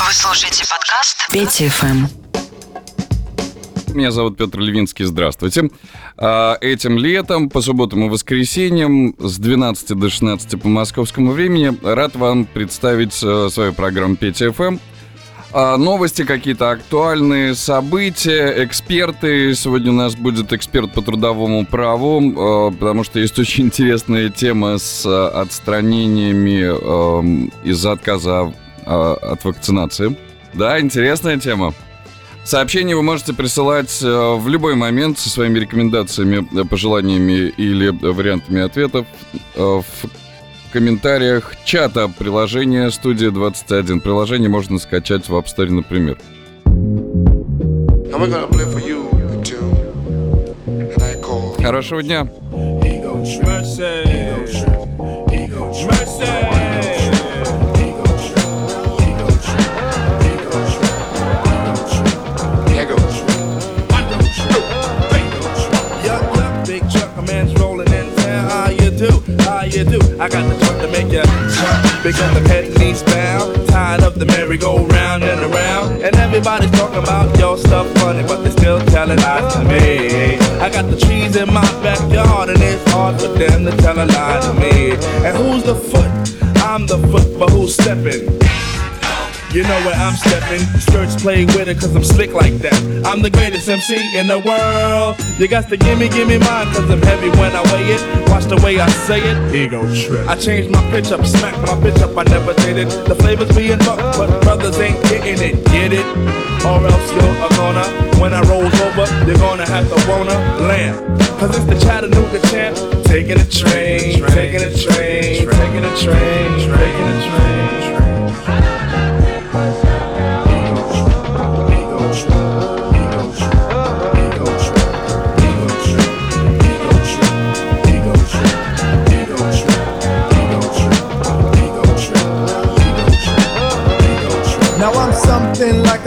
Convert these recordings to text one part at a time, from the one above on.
Вы слушаете подкаст Пети ФМ. Меня зовут Петр Левинский. Здравствуйте. А, этим летом, по субботам и воскресеньям с 12 до 16 по московскому времени рад вам представить э, свою программу Пети ФМ. А, новости какие-то актуальные, события, эксперты. Сегодня у нас будет эксперт по трудовому праву, э, потому что есть очень интересная тема с отстранениями эм, из-за отказа а, от вакцинации. Да, интересная тема. Сообщения вы можете присылать э, в любой момент со своими рекомендациями, э, пожеланиями или вариантами ответов э, в комментариях чата приложения «Студия 21». Приложение можно скачать в App Store, например. Хорошего дня! you do. I got the truck to make you jump because the head knees bound. Tired of the merry-go-round and around. And everybody's talking about your stuff funny, but they still telling lies to me. I got the trees in my backyard, and it's hard for them to tell a lie to me. And who's the foot? I'm the foot, but who's stepping? You know where I'm stepping. Skirts play with it cause I'm slick like that. I'm the greatest MC in the world. You got to gimme, gimme mine cause I'm heavy when I weigh it. Watch the way I say it. Ego trip. I changed my pitch up, smack my pitch up, I never did it. The flavors being fucked, but brothers ain't getting it. Get it? Or else you're a gonna, when I rolls over, you're gonna have to wanna land. Cause it's the Chattanooga champ. Taking a train, taking a train, taking a train, taking a train. something like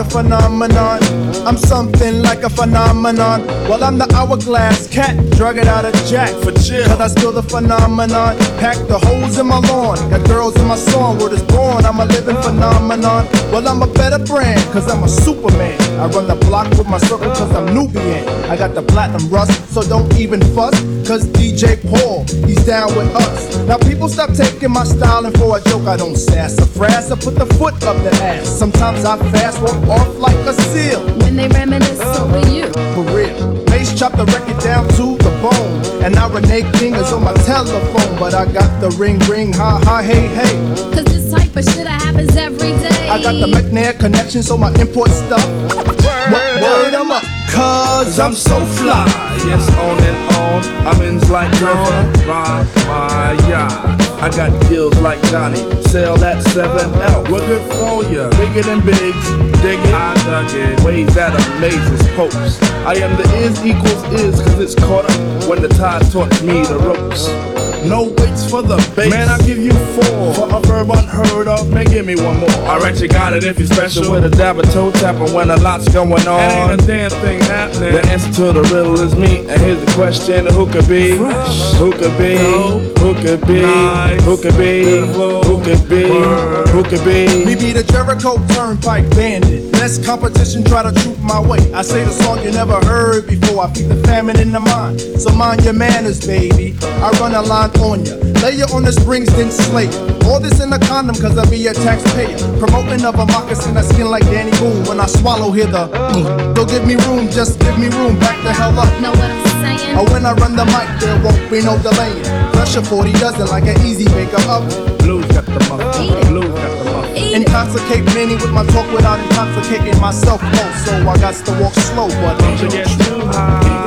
a phenomenon. I'm something like a phenomenon. Well, I'm the hourglass cat, drug it out of jack for chill. Cause I still the phenomenon. Pack the holes in my lawn. Got girls in my song, word is born. I'm a living phenomenon. Well, I'm a better brand, cause I'm a superman. I run the block with my circle, cause I'm Nubian. I got the platinum rust, so don't even fuss. Cause DJ Paul, he's down with us. Now, people stop taking my styling for a joke. I don't sass or frass, I put the foot up the ass. Sometimes I fast, walk off like a seal. When they reminisce uh, over you. For real. Mace chop the record down to the bone. And now Renee King is on my telephone. But I got the ring, ring, ha, ha, hey, hey. Cause this type of shit happens every day. I got the McNair connection, so my import stuff. Word, word, I'm up. Cause I'm so fly. Yes, on and on. I'm in like Griffin. Ride my. I got deals like Johnny, sell that 7L. We're good for ya, bigger than bigs. Dig it, I dug it. Ways that amazes popes. I am the is equals is, cause it's caught up when the tide taught me the ropes. No weights for the base. Man, I give you four. For a verb unheard of, man, give me one more. Alright, you got it if you're special with a dab of toe tapping when a lot's going on. Ain't a damn thing happening. The answer to the riddle is me. And here's the question who could be? Fresh. Who could be? No. Who could be? Nice. Who could be? Who could be? Word. Who could be? Me be the Jericho Turnpike Bandit. Less competition, try to troop my way. I say the song you never heard before. I feed the famine in the mind. So mind your manners, baby. I run a line on ya. Lay you on the springs, then slay All this in a condom, cause I be a taxpayer. Promoting of a moccasin, I skin like Danny Boone. When I swallow here the mm. Don't give me room, just give me room. Back the hell up. Know what I'm saying? Or when I run the mic, there won't be no delaying. Pressure 40 does it like an easy baker up. Blues got the muffin. Blues got the muffin. Intoxicate many with my talk without intoxicating myself. Oh, so I got to walk slow, but don't you get too high.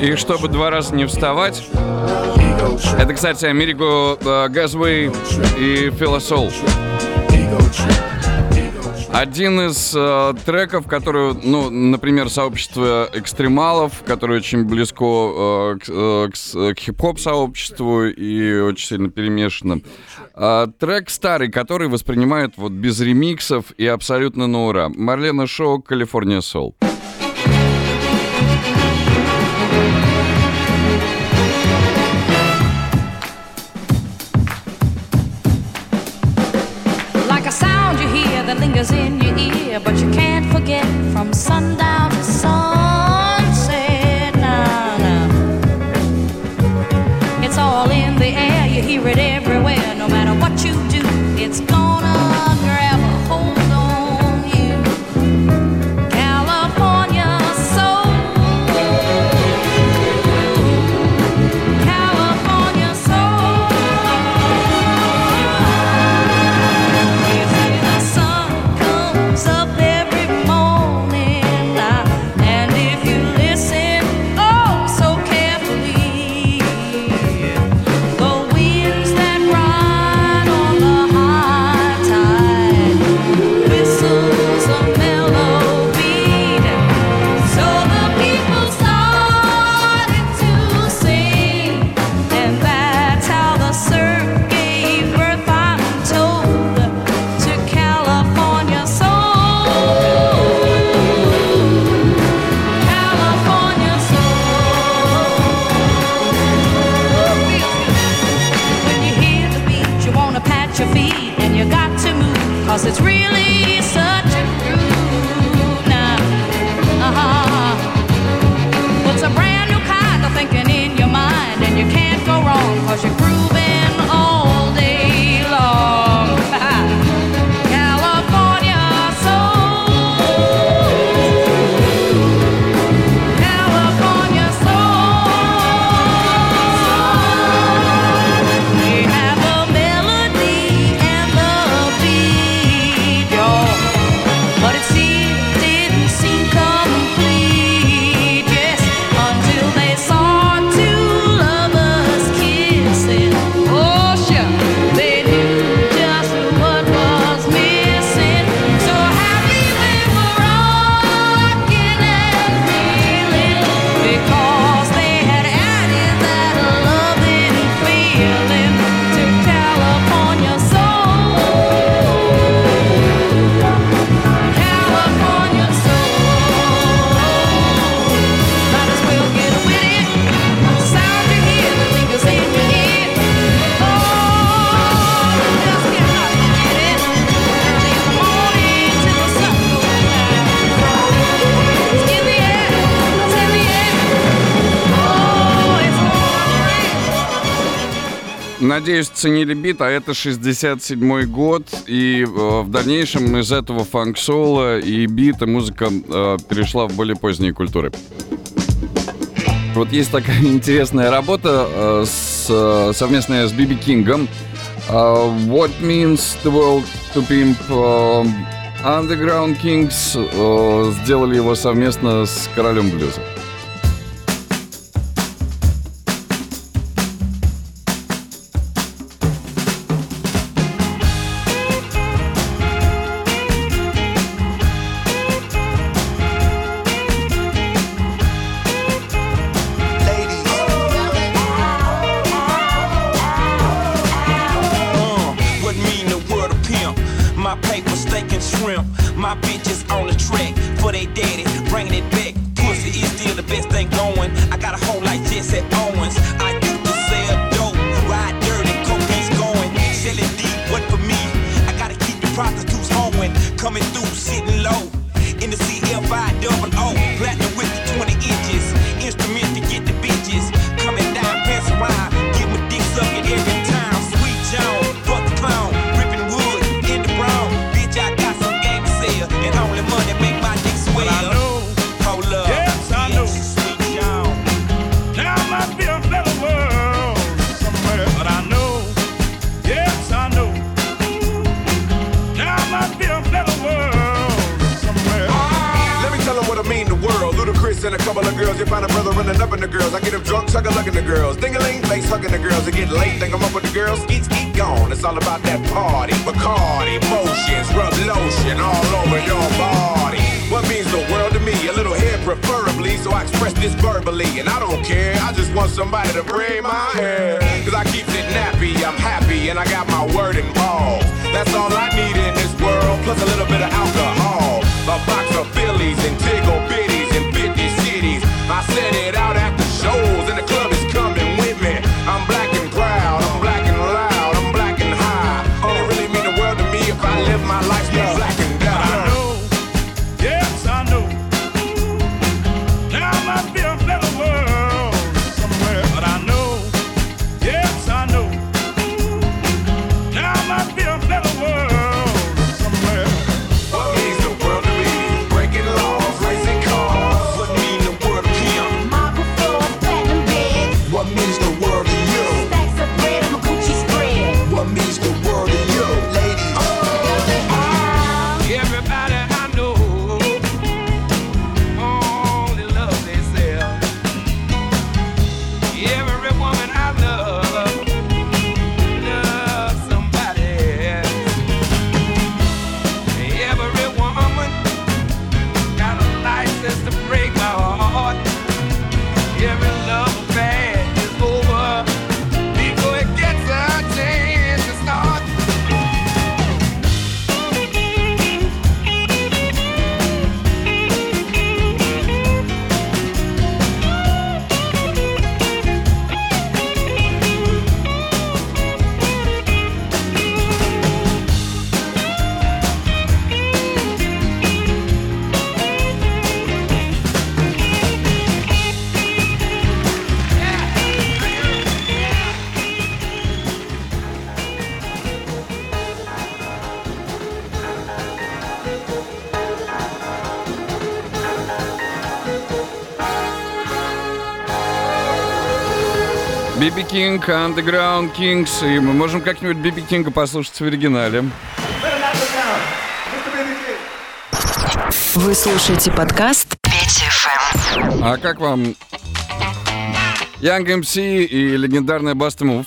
И чтобы два раза не вставать, это, кстати, Америку Газвей и Филосол. Один из э, треков, который, ну, например, сообщество экстремалов, которое очень близко э, к, э, к, к хип-хоп сообществу и очень сильно перемешано. Э, трек старый, который воспринимают вот без ремиксов и абсолютно на ура. Марлена Шоу «Калифорния Сол». Надеюсь, ценили бит, а это 67-й год, и э, в дальнейшем из этого фанк-соло и бита музыка э, перешла в более поздние культуры. Вот есть такая интересная работа э, с, э, совместная с Биби Кингом. Uh, what Means the World to Pimp uh, Underground Kings uh, сделали его совместно с Королем Блюза. somebody to braid my hair. Кинг, Underground Kings. И мы можем как-нибудь Би Би Кинга послушать в оригинале. Вы слушаете подкаст Петя FM. А как вам Young MC и легендарная Bust a Move?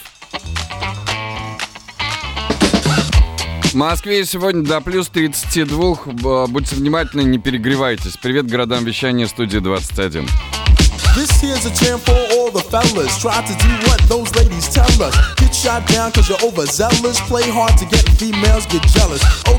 В Москве сегодня до плюс 32. Б- Будьте внимательны, не перегревайтесь. Привет городам вещания студии 21. This here's a for all the fellas. Try to do what those ladies tell us. Get shot down cause you're overzealous. Play hard to get females get jealous. Oh,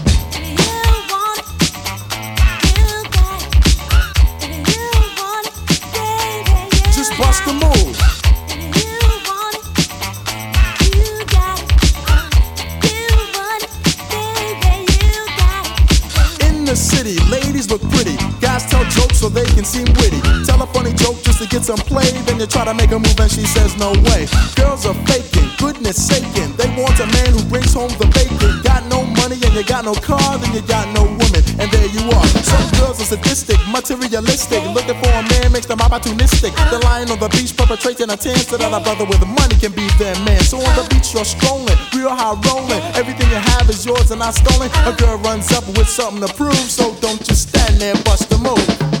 Look pretty. Can seem witty. Tell a funny joke just to get some play. Then you try to make a move and she says no way. Girls are faking, goodness saking. They want a man who brings home the bacon. Got no money and you got no car, then you got no woman. And there you are. Some girls are sadistic, materialistic. Looking for a man makes them opportunistic. They're lying on the beach perpetrating a tan so that a brother with money can be their man. So on the beach you're strolling, real high rolling. Everything you have is yours and not stolen. A girl runs up with something to prove, so don't just stand there, bust the move.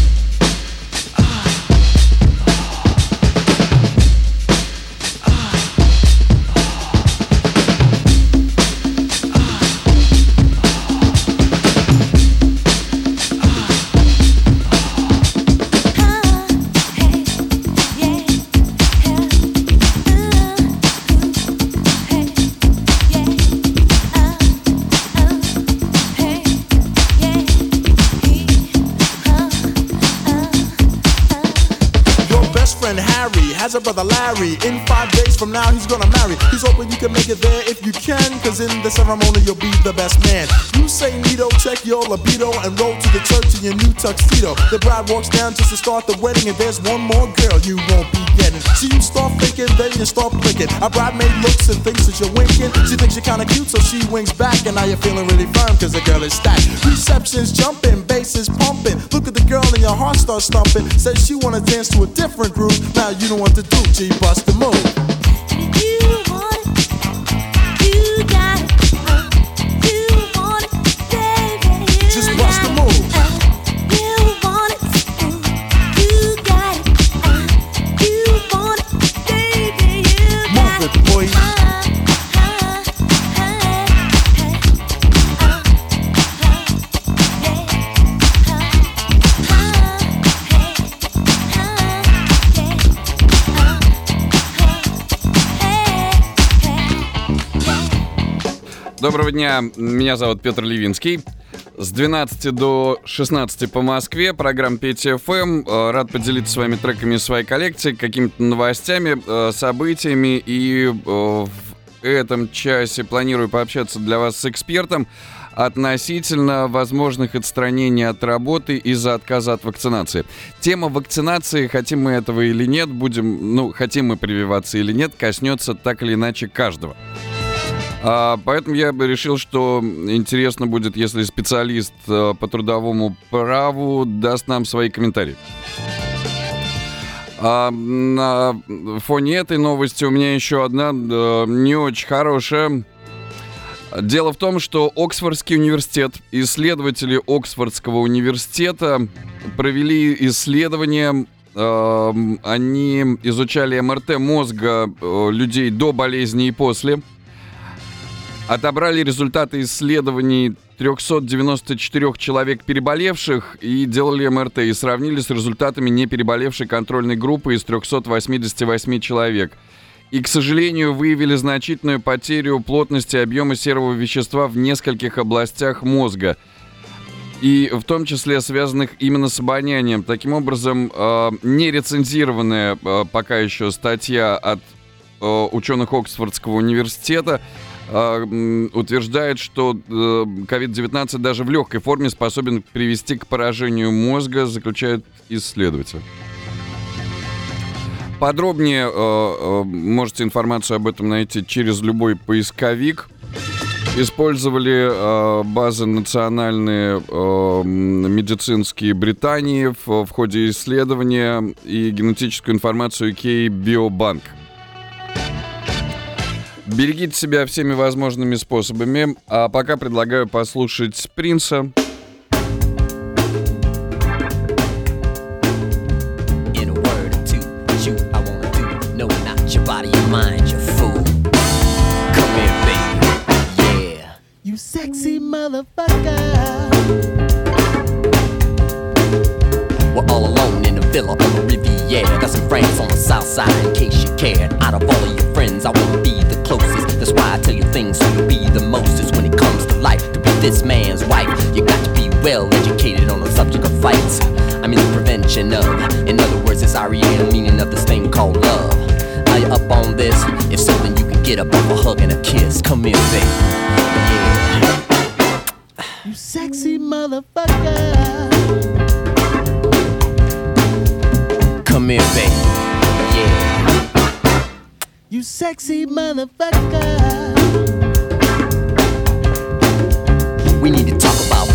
brother Larry. In five from now, he's gonna marry. He's hoping you can make it there if you can, cause in the ceremony, you'll be the best man. You say, Nito, check your libido and roll to the church in your new tuxedo. The bride walks down just to start the wedding, and there's one more girl you won't be getting. So you start thinking, then you start blinking. A bridemaid looks and thinks that you're winking. She thinks you're kinda cute, so she winks back, and now you're feeling really firm, cause the girl is stacked. Reception's jumping, bass is pumping. Look at the girl and your heart starts thumping. Says she wanna dance to a different groove. Now you know what to do, G, bust the move to you. Доброго дня, меня зовут Петр Левинский. С 12 до 16 по Москве, программа Петя ФМ. Э, Рад поделиться с вами треками из своей коллекции, какими-то новостями, э, событиями. И э, в этом часе планирую пообщаться для вас с экспертом. относительно возможных отстранений от работы из-за отказа от вакцинации. Тема вакцинации, хотим мы этого или нет, будем, ну, хотим мы прививаться или нет, коснется так или иначе каждого. А, поэтому я бы решил, что интересно будет, если специалист э, по трудовому праву даст нам свои комментарии. А, на фоне этой новости у меня еще одна э, не очень хорошая. Дело в том, что Оксфордский университет, исследователи Оксфордского университета провели исследование. э, они изучали МРТ мозга людей до болезни и после. Отобрали результаты исследований 394 человек переболевших и делали МРТ и сравнили с результатами не переболевшей контрольной группы из 388 человек. И, к сожалению, выявили значительную потерю плотности объема серого вещества в нескольких областях мозга. И в том числе связанных именно с обонянием. Таким образом, э, нерецензированная э, пока еще статья от э, ученых Оксфордского университета э, м, утверждает, что э, COVID-19 даже в легкой форме способен привести к поражению мозга, заключают исследователи. Подробнее э, э, можете информацию об этом найти через любой поисковик. Использовали э, базы национальные э, медицинские Британии в, в ходе исследования и генетическую информацию Кей Биобанк. Берегите себя всеми возможными способами. А пока предлагаю послушать Принца. In you you. You sexy motherfucker. We're all alone in a villa on the Riviera. Got some friends on the south side in case you cared. Out of all of your this man's wife, you got to be well educated on the subject of fights. I mean, the prevention of. In other words, it's REM meaning of this thing called love. Are you up on this? If so, then you can get up off a hug and a kiss. Come here, baby. Yeah. You sexy motherfucker. Come here, baby. Yeah. You sexy motherfucker.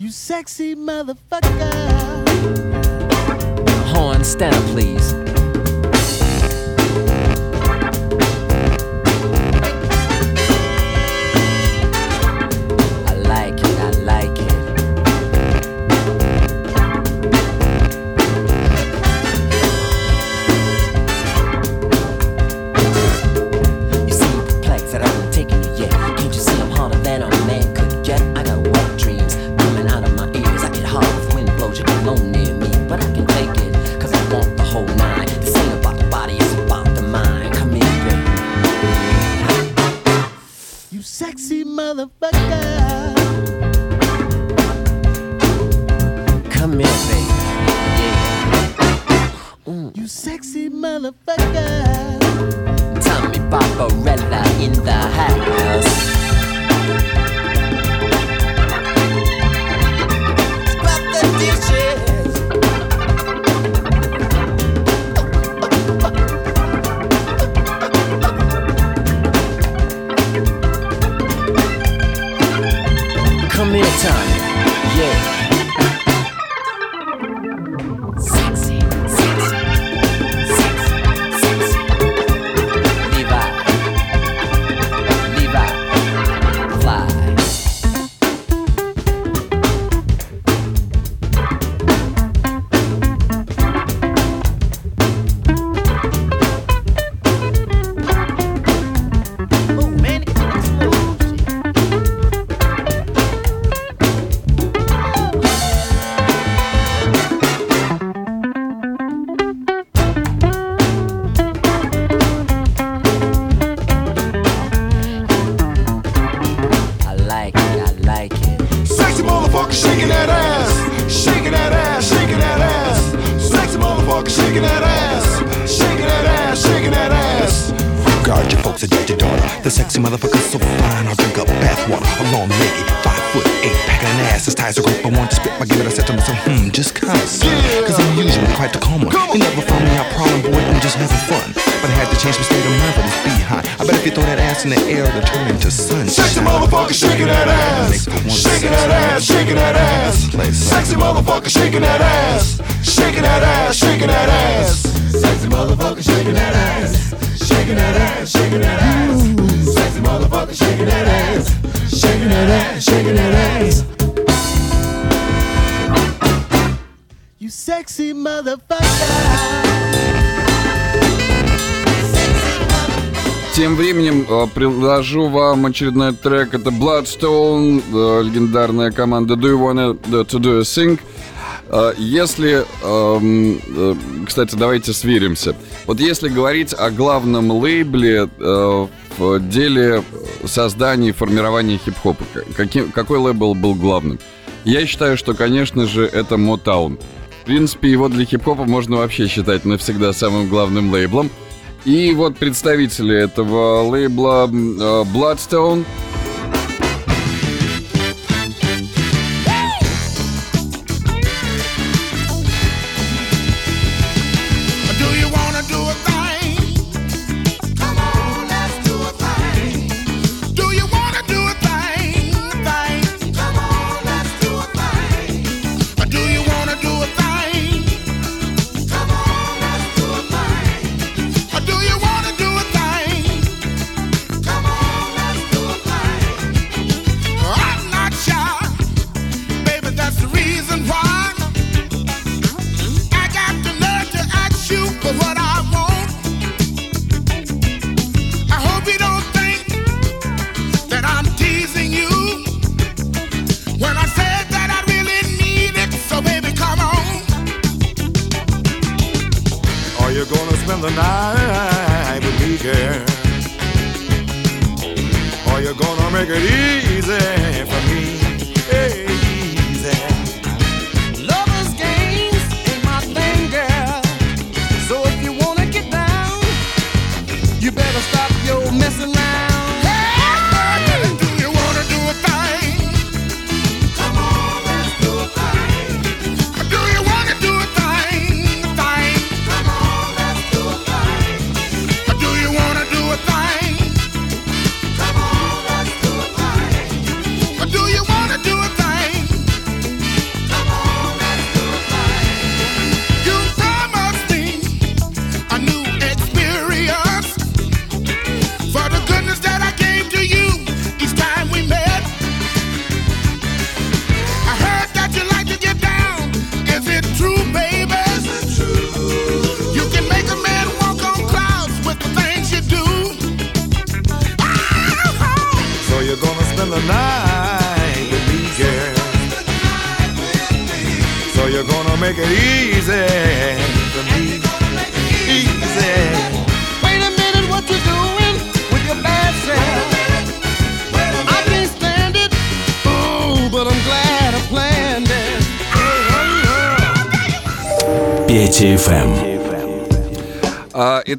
You sexy motherfucker. Horn, stand up, please. Покажу вам очередной трек. Это Bloodstone, э, легендарная команда Do You Wanna э, To Do A Sing. Э, если, эм, кстати, давайте сверимся. Вот если говорить о главном лейбле в деле создания и формирования хип-хопа, каким какой лейбл был главным? Я считаю, что, конечно же, это Motown. В принципе, его для хип-хопа можно вообще считать навсегда самым главным лейблом – и вот представители этого лейбла э, Bloodstone.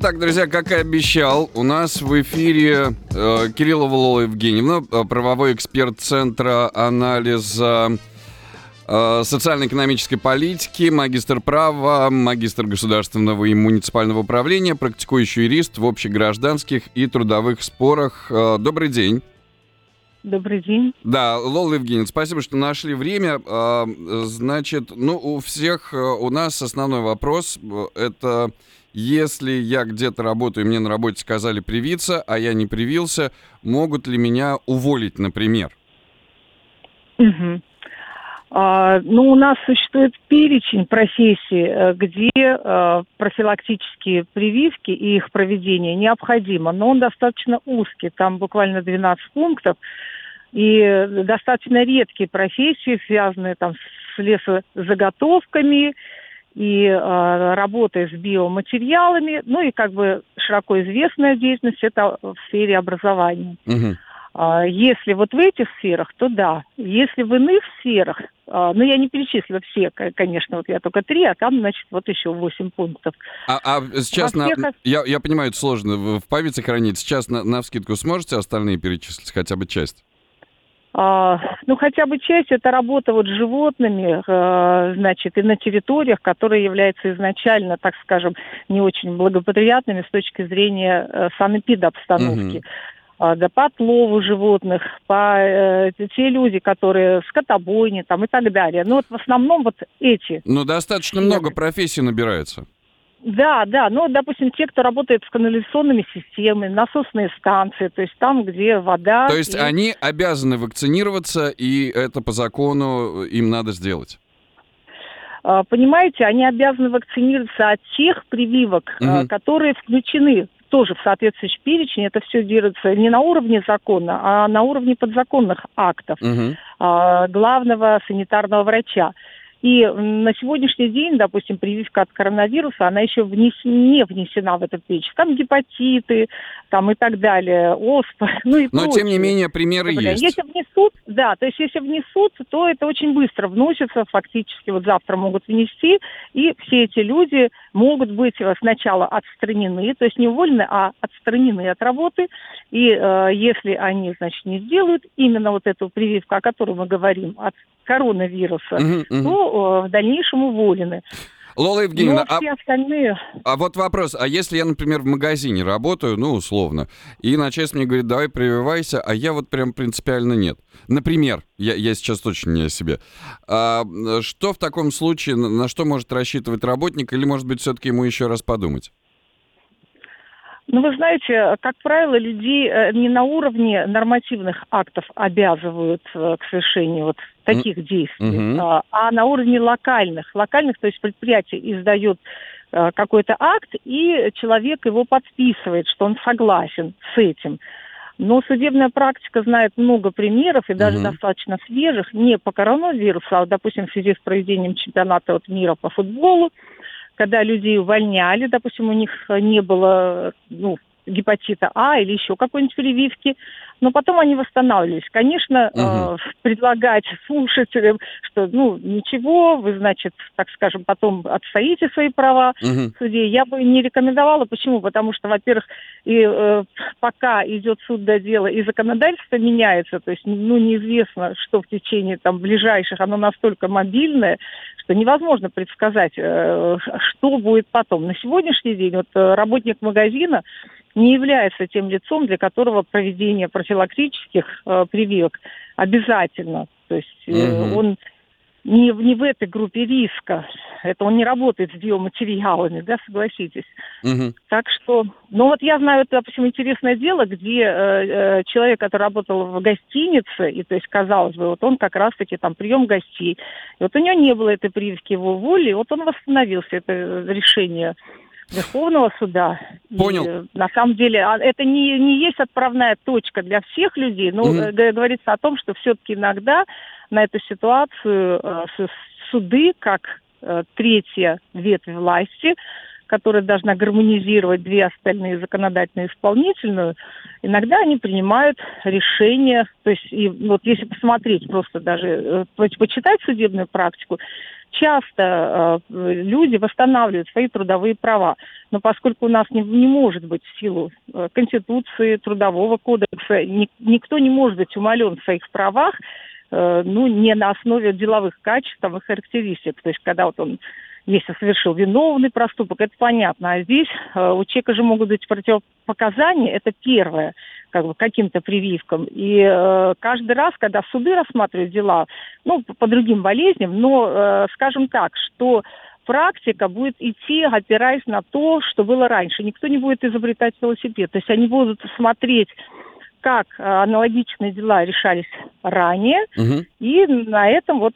Итак, друзья, как и обещал, у нас в эфире э, Кирилла Валова Евгеньевна, э, правовой эксперт Центра анализа э, социально-экономической политики, магистр права, магистр государственного и муниципального управления, практикующий юрист в общегражданских и трудовых спорах. Э, добрый день. Добрый день. Да, Лола Евгеньевна, спасибо, что нашли время. Э, значит, ну, у всех э, у нас основной вопрос — это если я где-то работаю, мне на работе сказали привиться, а я не привился, могут ли меня уволить, например? Угу. А, ну, у нас существует перечень профессий, э, где а, профилактические прививки и их проведение необходимо, но он достаточно узкий, там буквально 12 пунктов, и достаточно редкие профессии, связанные там с лесозаготовками, и э, работы с биоматериалами, ну и как бы широко известная деятельность это в сфере образования. Угу. Э, если вот в этих сферах, то да. Если в иных сферах, э, ну я не перечислила все, конечно, вот я только три, а там, значит, вот еще восемь пунктов. А, а сейчас, на... я, я понимаю, это сложно в памяти хранить, сейчас на, на вскидку сможете остальные перечислить, хотя бы часть? А, ну, хотя бы часть это работа вот с животными, э, значит, и на территориях, которые являются изначально, так скажем, не очень благоприятными с точки зрения э, санэпидобстановки. А, да, по отлову животных, по э, те люди, которые скотобойни там и так далее. Ну, вот в основном вот эти. Ну, достаточно много профессий набирается. Да, да, ну, допустим, те, кто работает с канализационными системами, насосные станции, то есть там, где вода... То есть и- они обязаны вакцинироваться, и это по закону им надо сделать. А, Понимаете, они обязаны вакцинироваться от тех прививок, Мгм. которые включены тоже в соответствующий перечень. Это все делается не на уровне закона, а на уровне подзаконных актов а, главного санитарного врача. И на сегодняшний день, допустим, прививка от коронавируса, она еще внес- не внесена в этот перечень. Там гепатиты, там и так далее, оспа, ну и Но, тем не прочее. менее, примеры Бля, есть. Если внесут, да, то есть если внесут, то это очень быстро вносится, фактически вот завтра могут внести, и все эти люди могут быть э, сначала отстранены, то есть не уволены, а отстранены от работы, и э, если они, значит, не сделают именно вот эту прививку, о которой мы говорим, от коронавируса, Мгм, мгм. то э, в дальнейшем уволены. Лола Евгеньевна, Но а, остальные... а вот вопрос, а если я, например, в магазине работаю, ну, условно, и начальник мне говорит, давай прививайся, а я вот прям принципиально нет. Например, я, я сейчас точно не о себе. А, что в таком случае, на что может рассчитывать работник, или, может быть, все-таки ему еще раз подумать? Ну, вы знаете, как правило, людей э, не на уровне нормативных актов обязывают э, к совершению вот таких действий, мгм. а, а на уровне локальных. Локальных, то есть предприятие издает э, какой-то акт, и человек его подписывает, что он согласен с этим. Но судебная практика знает много примеров, и даже Мгм. достаточно свежих, не по коронавирусу, а, допустим, в связи с проведением чемпионата вот мира по футболу, когда людей увольняли, допустим, у них э, не было ну, гепатита А или еще какой-нибудь прививки, но потом они восстанавливались. Конечно, э, предлагать слушателям, что, ну, ничего, вы, значит, так скажем, потом отстоите свои права Мгм. в суде, я бы не рекомендовала. Почему? Потому что, во-первых, и э, пока идет суд до дела, и законодательство меняется, то есть, ну, неизвестно, что в течение там ближайших, оно настолько мобильное, что невозможно предсказать, э, что будет потом. На сегодняшний день вот э, работник магазина не является тем лицом, для которого проведение профилактических э, прививок обязательно. То есть э, Мгм. он не, в- не в этой группе риска. Это он не работает с биоматериалами, да, согласитесь. Мгм. Так что, ну вот я знаю, это, допустим, интересное дело, где э, э, человек, который работал в гостинице, и то есть, казалось бы, вот он как раз-таки там прием гостей. И вот у него не было этой прививки его воли, и вот он восстановился, это э, решение Верховного суда. И, Понял. э, на самом деле, а, это не, не есть отправная точка для всех людей, но г- говорится о том, что все-таки иногда на эту ситуацию э, суды, как третья ветвь власти, которая должна гармонизировать две остальные законодательную и исполнительную, иногда они принимают решения, то есть и вот если посмотреть просто даже, э, по- почитать судебную практику, часто э, люди восстанавливают свои трудовые права. Но поскольку у нас не, не может быть в силу э, Конституции, Трудового кодекса, ни- никто не может быть умален в своих правах, э, ну, не на основе деловых качеств там, и характеристик. То есть, когда вот он если совершил виновный проступок, это понятно. А здесь э, у человека же могут быть противопоказания, это первое, как бы каким-то прививкам. И э, каждый раз, когда суды рассматривают дела, ну, по, другим болезням, но, э, скажем так, что практика будет идти, опираясь на то, что было раньше. Никто не будет изобретать велосипед. То есть они будут смотреть, как аналогичные дела решались ранее, и на этом вот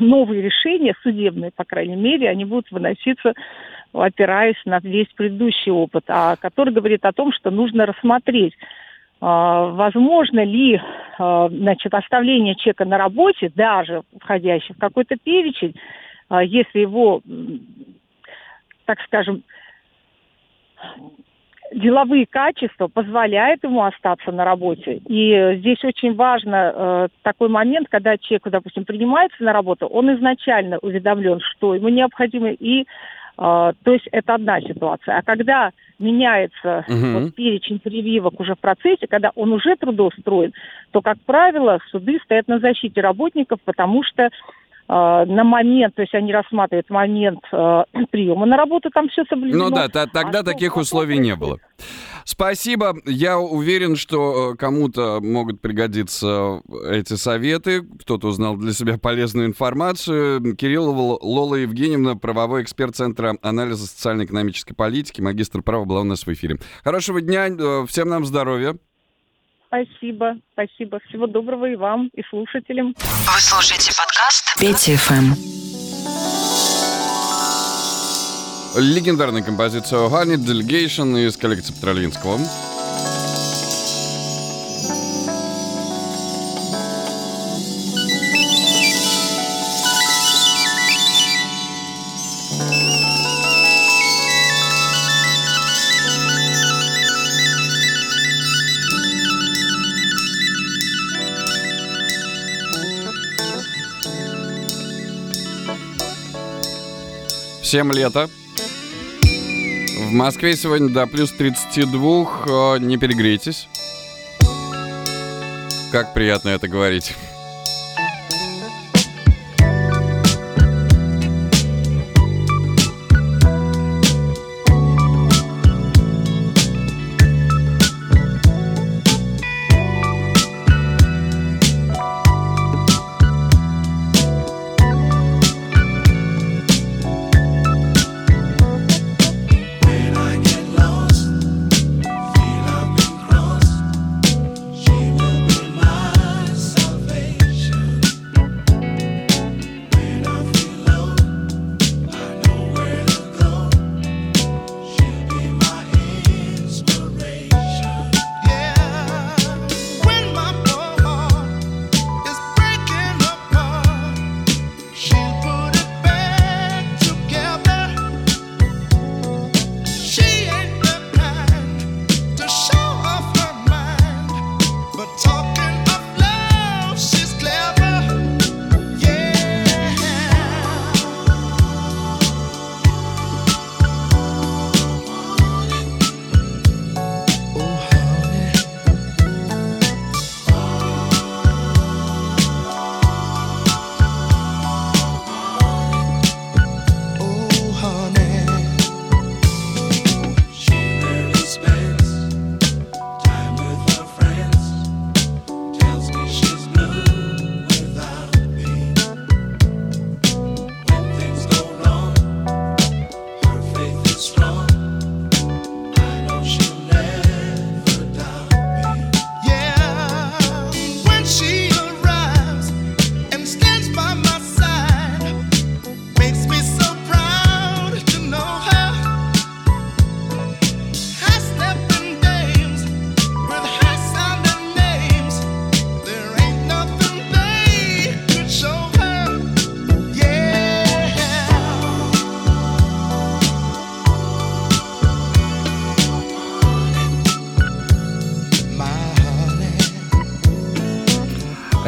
новые решения, судебные, по крайней мере, они будут выноситься, опираясь на весь предыдущий опыт, а который говорит о том, что нужно рассмотреть, а, возможно ли а, значит, оставление человека на работе, даже входящий в какой-то перечень, а, если его, так скажем, деловые качества позволяют ему остаться на работе. И э, здесь очень важно э, такой момент, когда человек, допустим, принимается на работу, он изначально уведомлен, что ему необходимо, и э, то есть это одна ситуация. А когда меняется Мгм. вот перечень прививок уже в процессе, когда он уже трудоустроен, то, как правило, суды стоят на защите работников, потому что на момент, то есть они рассматривают момент э, приема на работу, там все соблюдено. Ну да, та- тогда таких условий не было. Спасибо. Я уверен, что э, кому-то могут пригодиться эти советы. Кто-то узнал для себя полезную информацию. Кирилл Л- Лола Евгеньевна, правовой эксперт Центра анализа социально-экономической политики, магистр права, была у нас в эфире. Хорошего дня, э, всем нам здоровья. Спасибо, спасибо. Всего доброго и вам, и слушателям. Вы слушаете подкаст Петя ФМ. Легендарная композиция Honey Delegation из коллекции Петролинского. Всем лето. В Москве сегодня до плюс 32. э, Не перегрейтесь. Как приятно это говорить.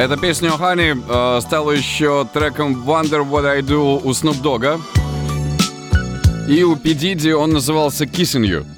Эта песня Хани э, стала еще треком Wonder What I Do у Snoop Dogg. И у. Diddy он назывался Kissing You.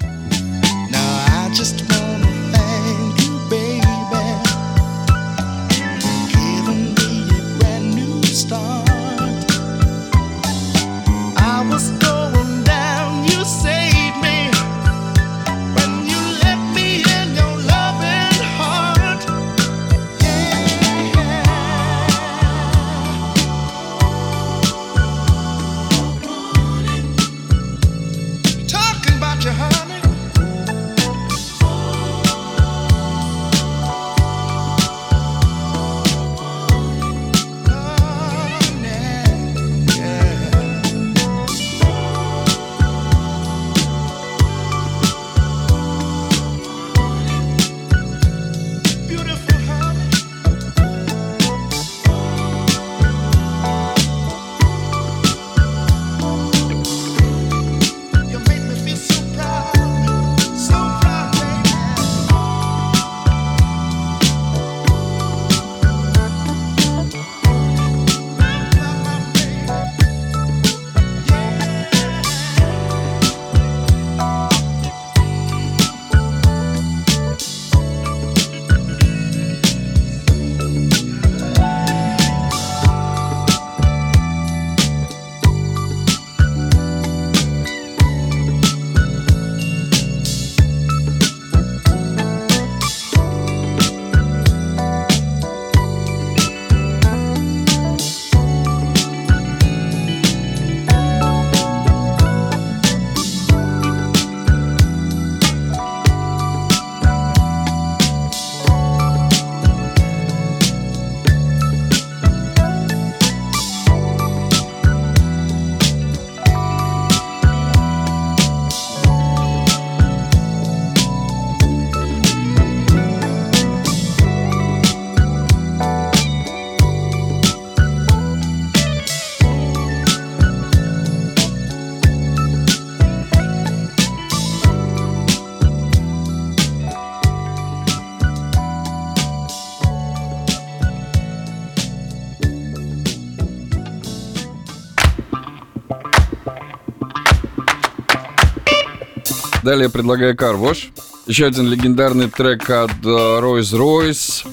Далее предлагаю Car Wash. Еще один легендарный трек от э, Rolls Royce.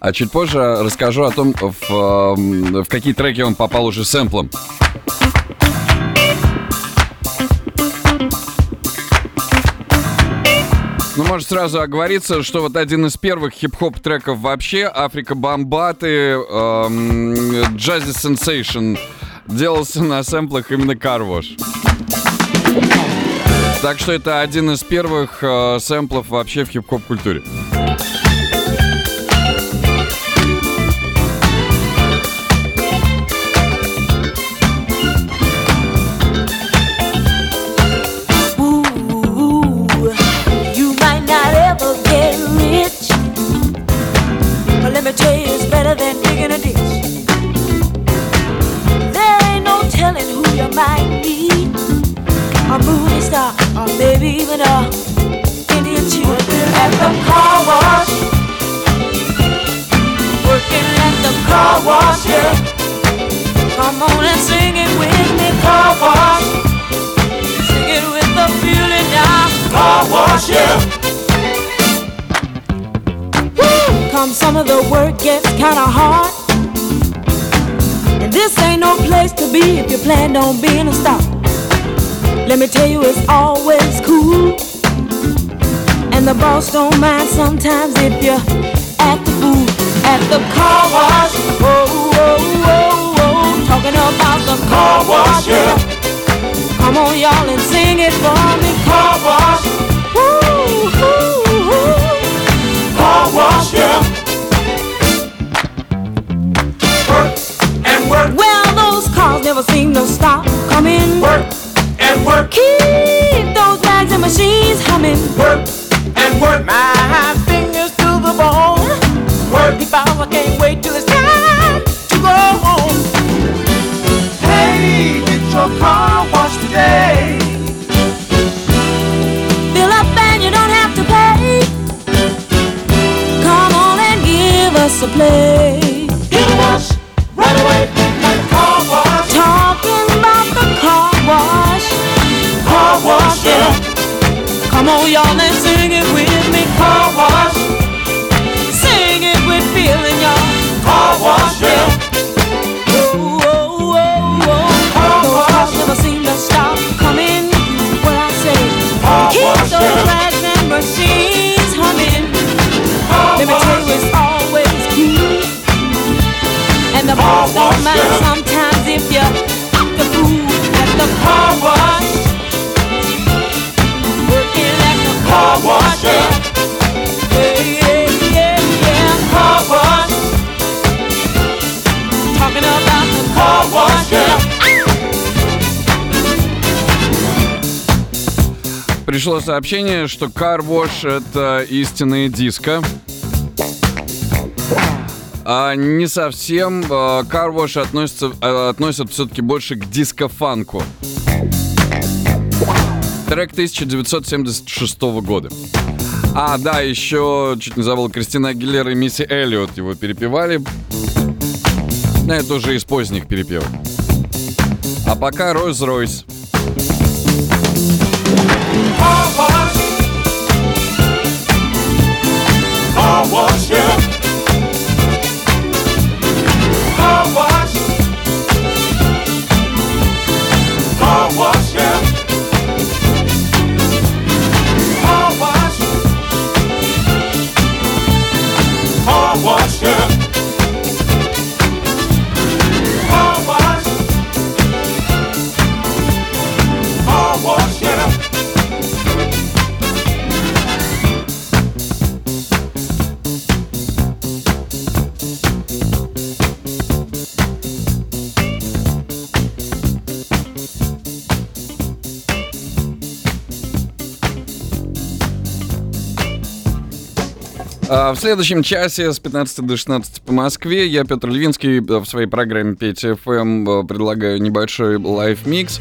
А чуть позже расскажу о том, в, э, в какие треки он попал уже сэмплом. Ну, может сразу оговориться, что вот один из первых хип-хоп треков вообще, Африка Бомбаты, эм, Jazzy Sensation, делался на сэмплах именно Car Wash. Так что это один из первых э, сэмплов вообще в хип-хоп культуре. Be if you plan on being a star. Let me tell you, it's always cool. And the boss don't mind sometimes if you act the fool at the car wash. Whoa, whoa, whoa, whoa. Talking about the car wash, yeah. Come on, y'all, and sing it for me. Seem to stop coming. Work and work. Keep those bags and machines humming. Work and work. My fingers to the bone. Work. If I can't wait till it's time to go home. Hey, get your car washed today. Fill up and you don't have to pay. Come on and give us a play. Come on, y'all, and sing it with me. Car wash. Sing it with feeling, y'all. Car wash, yeah. Whoa, whoa, whoa, whoa. Those cars never seem to stop coming. What I say, keep those and machines humming. Let me tell you, it's always cool. And the boss don't sometimes if you act the fool at the car wash. Пришло сообщение, что Car Wash — это истинные диско. А не совсем. А, Car Wash относится, а, относят все-таки больше к диско-фанку. Трек 1976 года. А, да, еще, чуть не забыл, Кристина Агилера и Мисси Эллиот его перепевали. Но это уже из поздних перепевок. А пока Ройс-Ройс. Car wash. Car В следующем часе с 15 до 16 по Москве я, Петр Львинский, э, в своей программе Петя FM предлагаю небольшой live mix.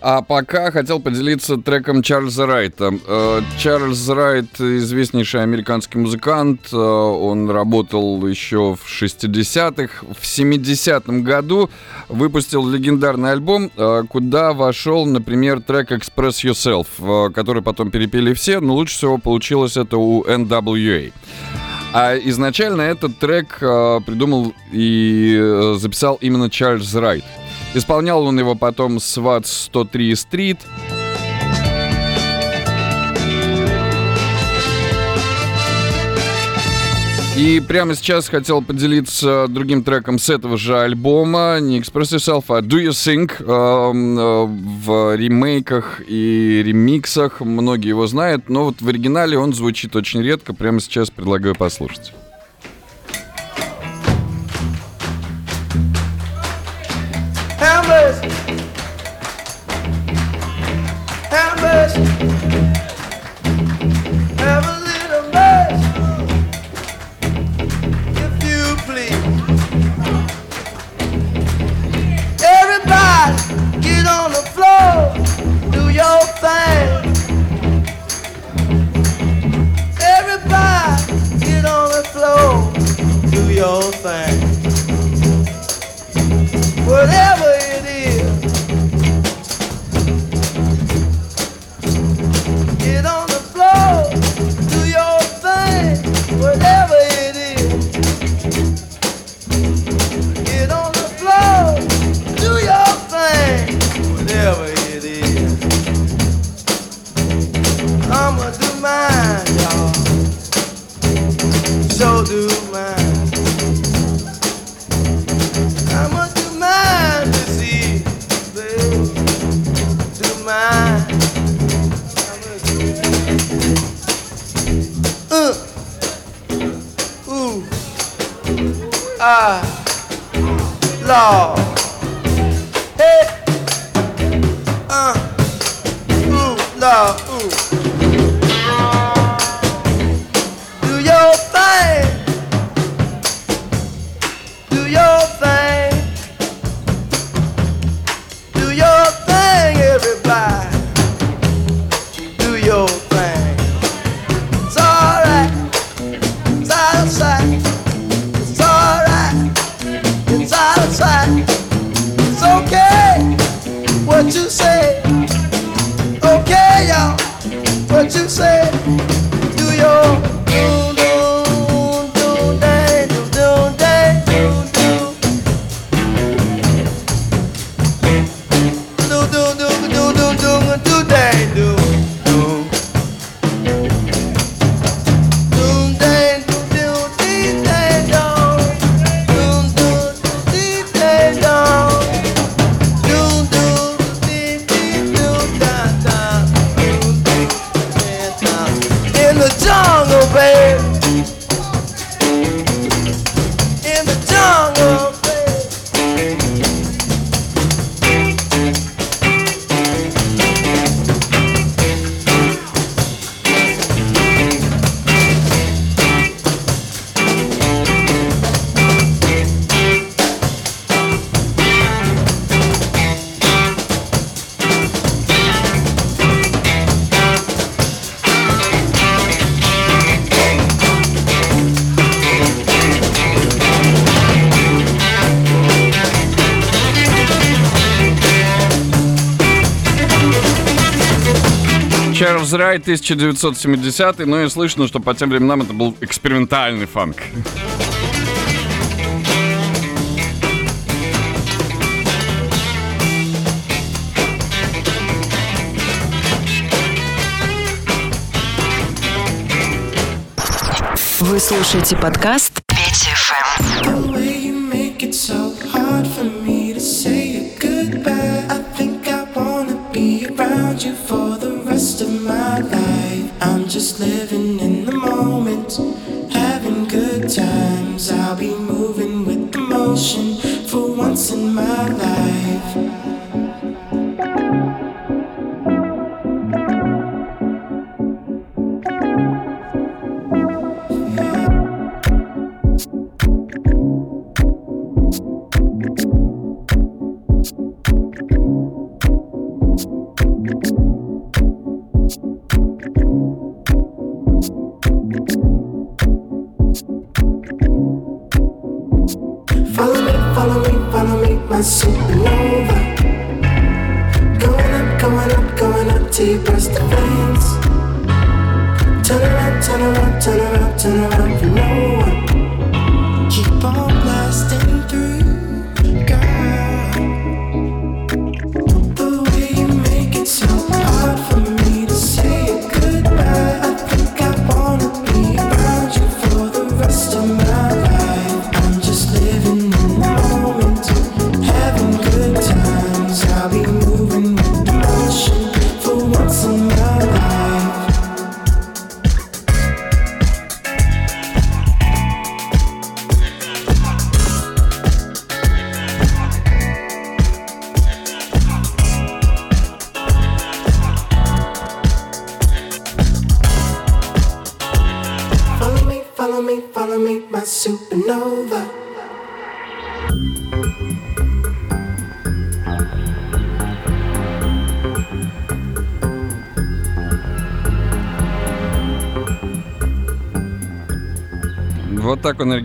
А пока хотел поделиться треком Чарльза Райта. Э, Чарльз Райт известнейший американский музыкант. Э, Он работал еще в 60-х. В 70-м году выпустил легендарный альбом, э, куда вошел, например, трек Express Yourself, который потом перепели все, но лучше всего получилось это у NWA. А изначально этот трек придумал и записал именно Чарльз Райт. Исполнял он его потом с Ватс 103 Стрит. И прямо сейчас хотел поделиться другим треком с этого же альбома. Не Express Yourself, а Do You Think. Эм, э, В ремейках и ремиксах многие его знают, но вот в оригинале он звучит очень редко. Прямо сейчас предлагаю послушать. Ciao! Райт, 1970 но и слышно, что по тем временам это был экспериментальный фанк. Вы слушаете подкаст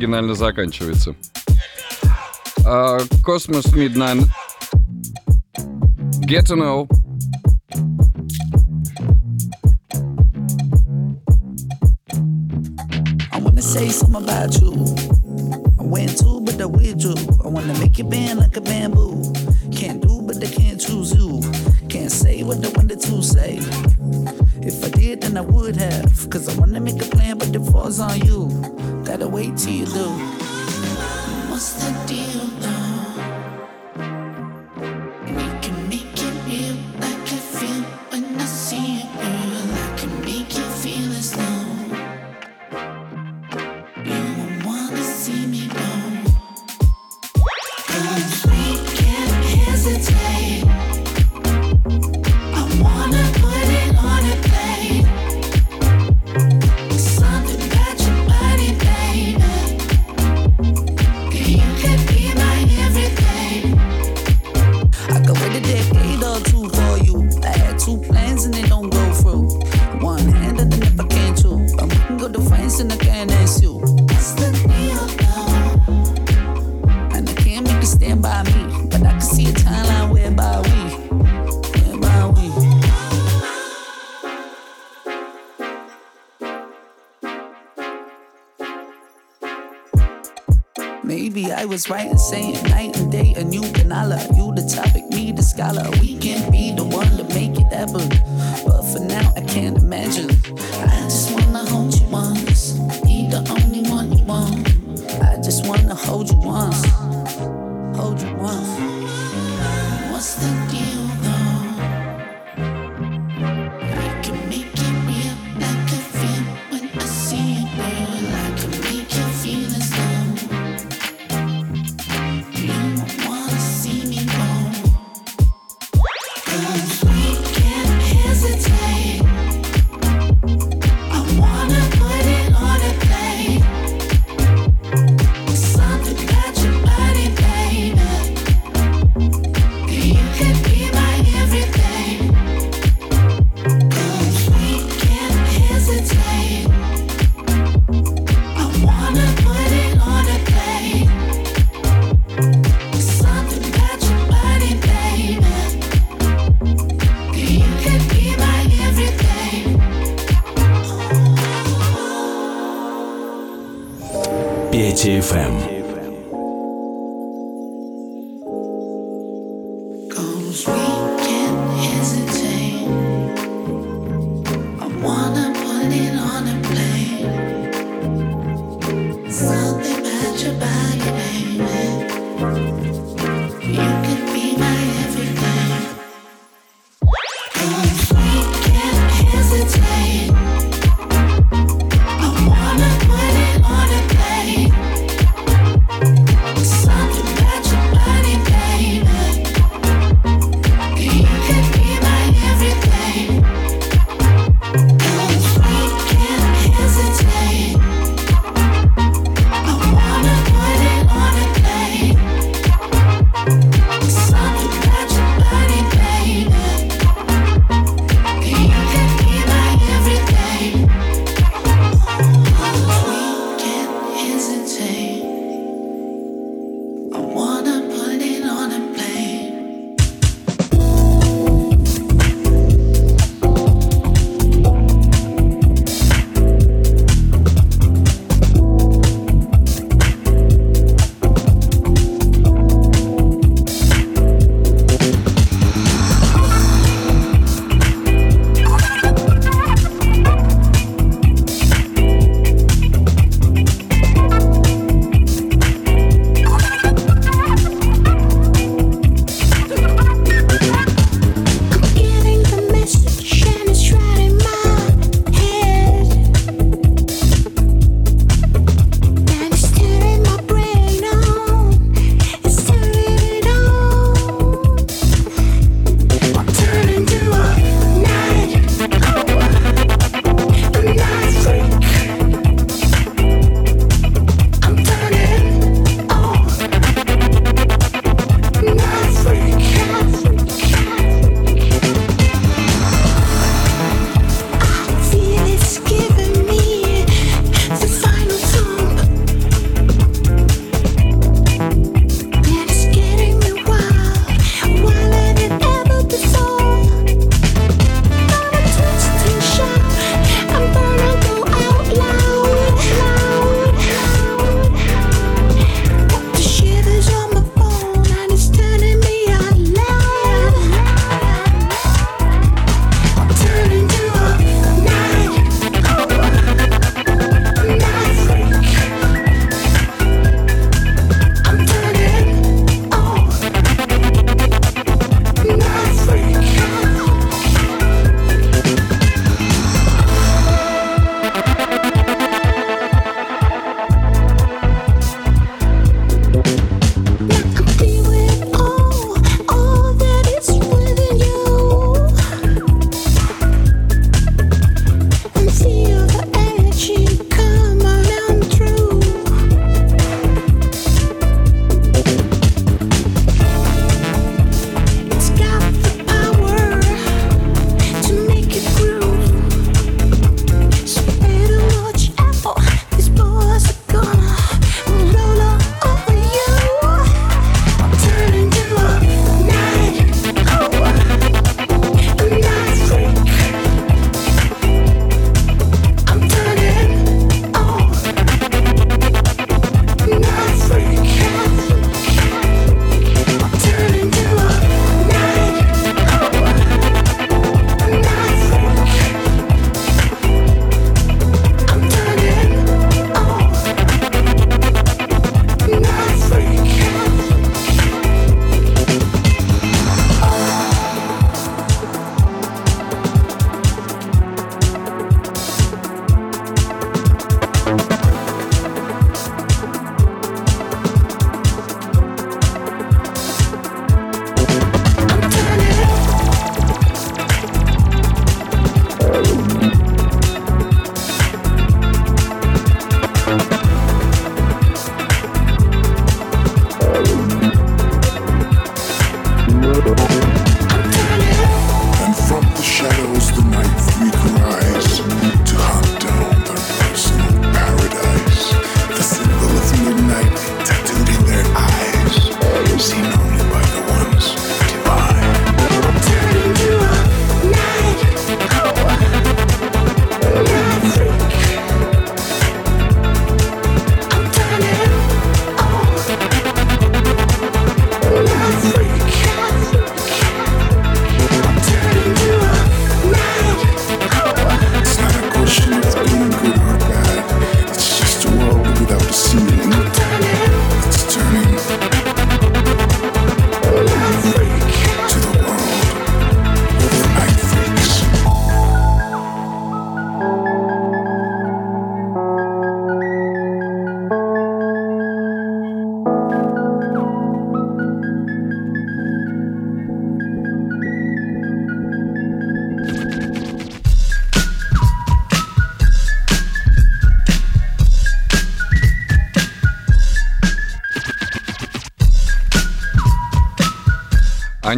оригинально заканчивается. А, Cosmos Midnight. Get to know. I wanna say something about you. Maybe I was right in saying night and day, and you and I love you, the topic, me, the scholar. We can be the one to make it ever, But for now, I can't imagine. I just wanna hold you.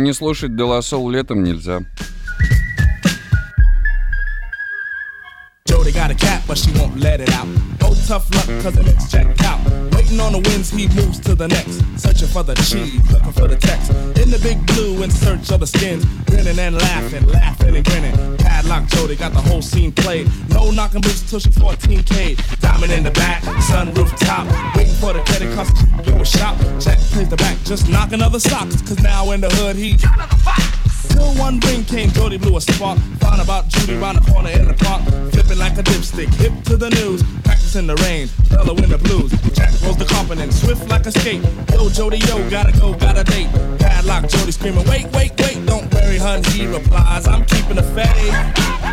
Не слушать Делосол летом нельзя. Jody got a cat, but she won't let it out. Oh, tough luck, cause the next checked out. Waiting on the winds, he moves to the next. Searching for the cheese, looking for the text. In the big in search of the skins. Grinning and laughing, laughing and grinning. Padlock Jody got the whole scene played. No knocking boots till she's 14K. Diamond in the back, sunroof top. Waiting for the credit cards to go shop. Jack plays the back, just knocking other socks. Cause now in the hood, he. Till one ring came, Jody blew a spark. Found about Judy round the corner in the park. Flipping like a dipstick, hip to the news. Practicing the rain, fellow in the blues. Jack rolls the carpet swift like a skate. Yo, Jody, yo, gotta go, got a date. Padlock, Jody screaming, wait, wait, wait. Don't worry, hun, he replies, I'm keeping the faith.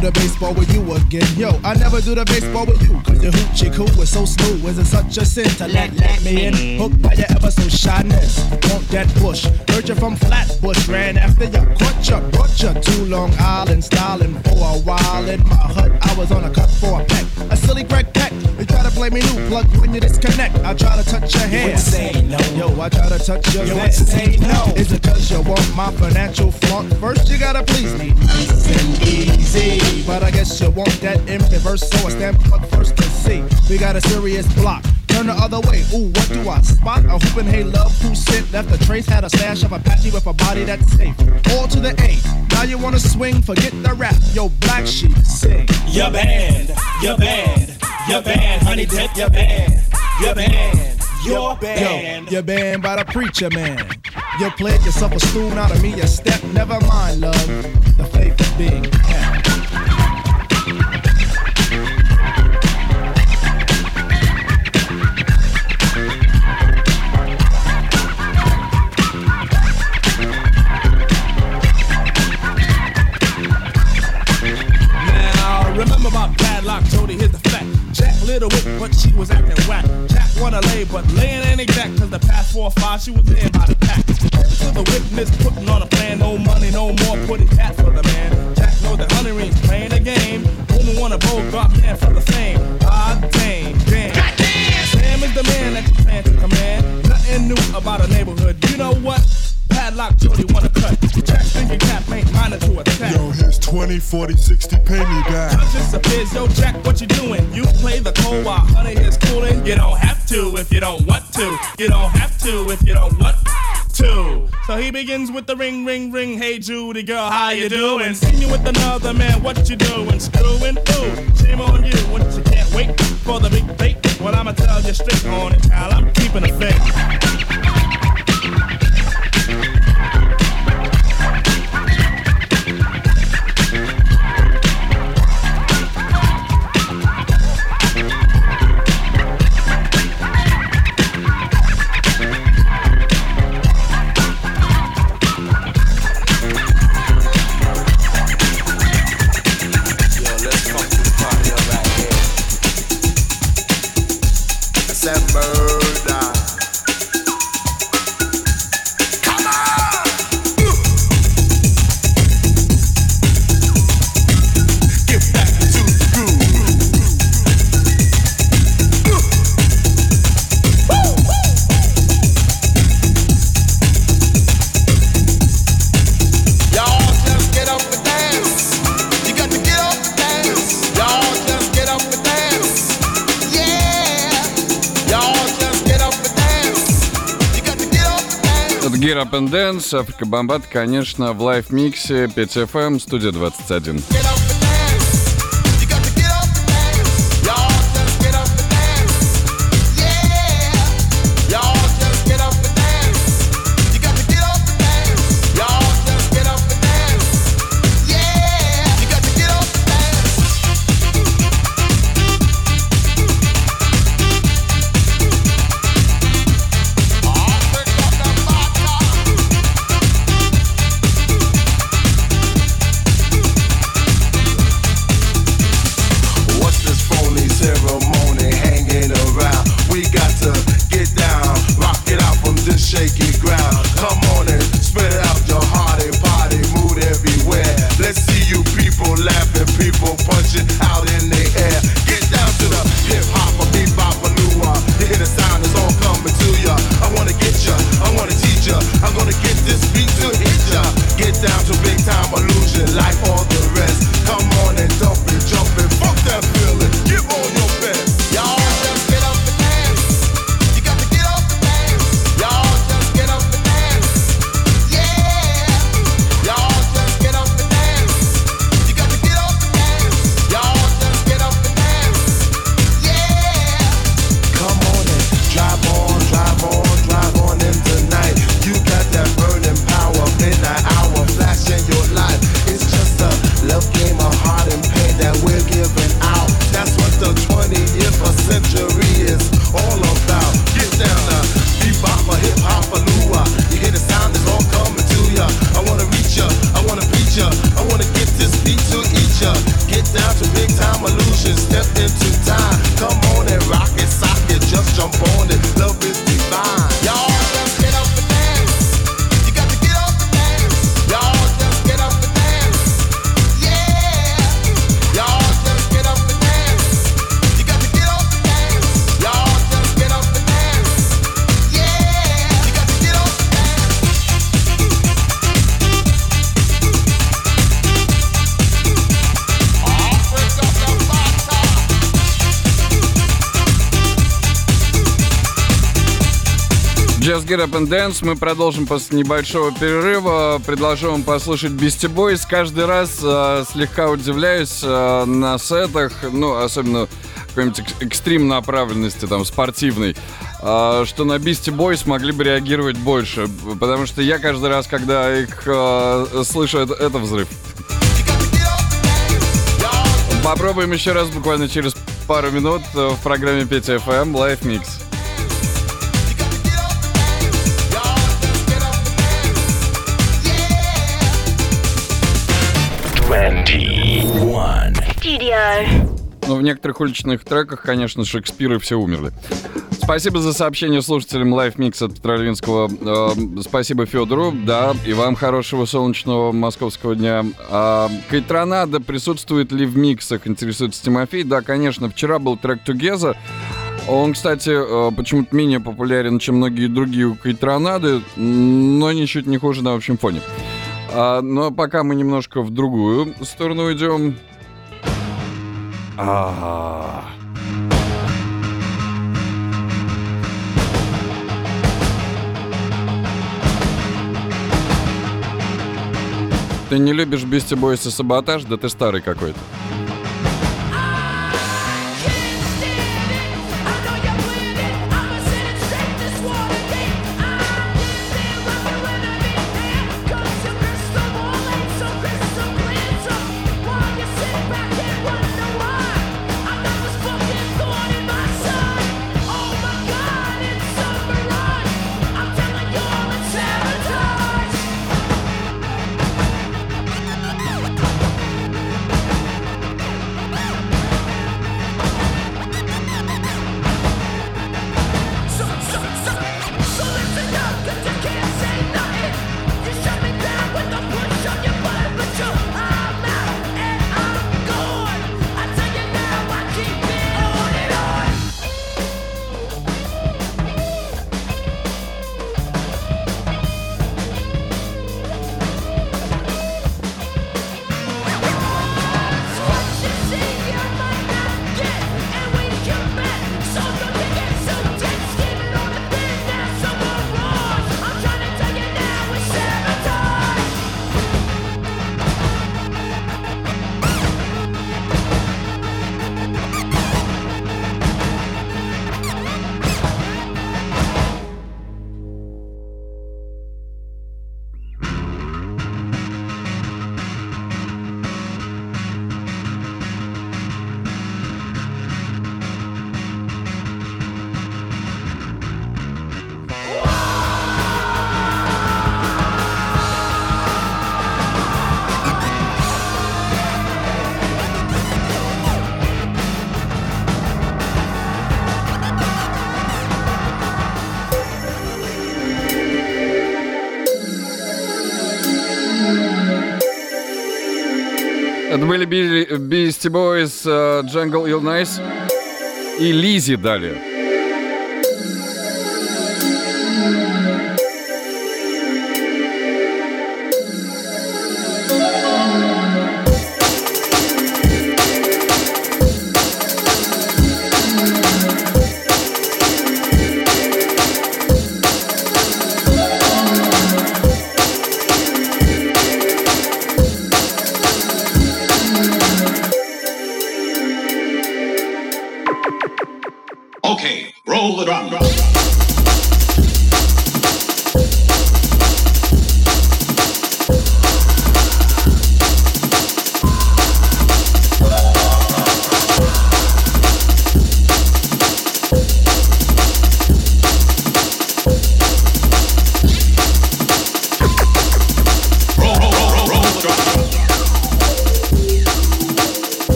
Do the baseball with you again. Yo, I never do the baseball with you. Cause your hoochie coo is so smooth. Is it such a sin to let, let me in? Hooked by your ever so shyness. Want that bush. Heard you from Flatbush. Ran after you. Caught you, brought you to Long Island. Styling for a while in my hut. I was on a cut for a peck. A silly Greg Peck. You try to play me new plug when you disconnect. I try to touch your hand. say no. Yo, I try to touch your You to say no. Is it cause you want my financial flaunt? First you gotta please me. Nice and easy. But I guess you want that in reverse, so I stand up first to see. We got a serious block. Turn the other way. Ooh, what do I spot? A hooping hey love who sent left a trace. Had a stash of Apache with a body that's safe. All to the A. Now you wanna swing? Forget the rap. Yo, black sheep, sing. Your band, your band, your band, honey dip, your band, your band, your band. Yo, you're banned by the preacher man. You played yourself a stool, out of me a step. Never mind, love. The faith of being kept. Little Whip, but she was acting whack. Jack wanna lay, but laying ain't exact, cause the past four or five, she was in by the pack. To the witness, putting on a plan, no money, no more, put it cat for the man. Jack knows that honey rings playing a game. Woman wanna Bogart man for the fame. Ah, dang, damn. Sam is the man that you plan to command. Nothing new about a neighborhood. You know what? Padlock Jody wanna cut. Jack thinking cap ain't minor to attack. Yo, here's 20, 40, 60, pay me back. Just appears, yo, Jack, what you doing? You play the cold while honey is cooling. You don't have to if you don't want to. You don't have to if you don't want to. So he begins with the ring, ring, ring. Hey, Judy girl, how you doing? Seen you with another man, what you doing? Screwing? Ooh, shame on you. What you can't wait for the big bait? Well, I'ma tell you straight on it, pal. I'm keeping a faith. Up and Dance, Африка Бомбат, конечно, в лайв-миксе 5FM, студия 21. Y'all just get Up and Dance. Мы продолжим после небольшого перерыва. Предложу вам послушать Beastie Boys. Каждый раз э, слегка удивляюсь э, на сетах, ну, особенно какой-нибудь экс- экстрим направленности, там, спортивной, э, что на Beastie Boys могли бы реагировать больше. Потому что я каждый раз, когда их э, слышу, это, это взрыв. Попробуем еще раз буквально через пару минут в программе Петя FM Live Mix. Ну, в некоторых уличных треках, конечно, Шекспир и все умерли. Спасибо за сообщение слушателям Live Mix от Петра Львинского. Э, спасибо Федору. Да, и вам хорошего солнечного московского дня. А, Кайтранада присутствует ли в миксах, интересуется Тимофей. Да, конечно, вчера был трек Together. Он, кстати, э, почему-то менее популярен, чем многие другие Кайтранады, но ничуть не хуже на общем фоне. А, но пока мы немножко в другую сторону уйдем. Ты не любишь Бисти Бойс и Саботаж? Да ты старый какой-то. Были Beastie Boys, э, Jungle Illinois и Лизи далее.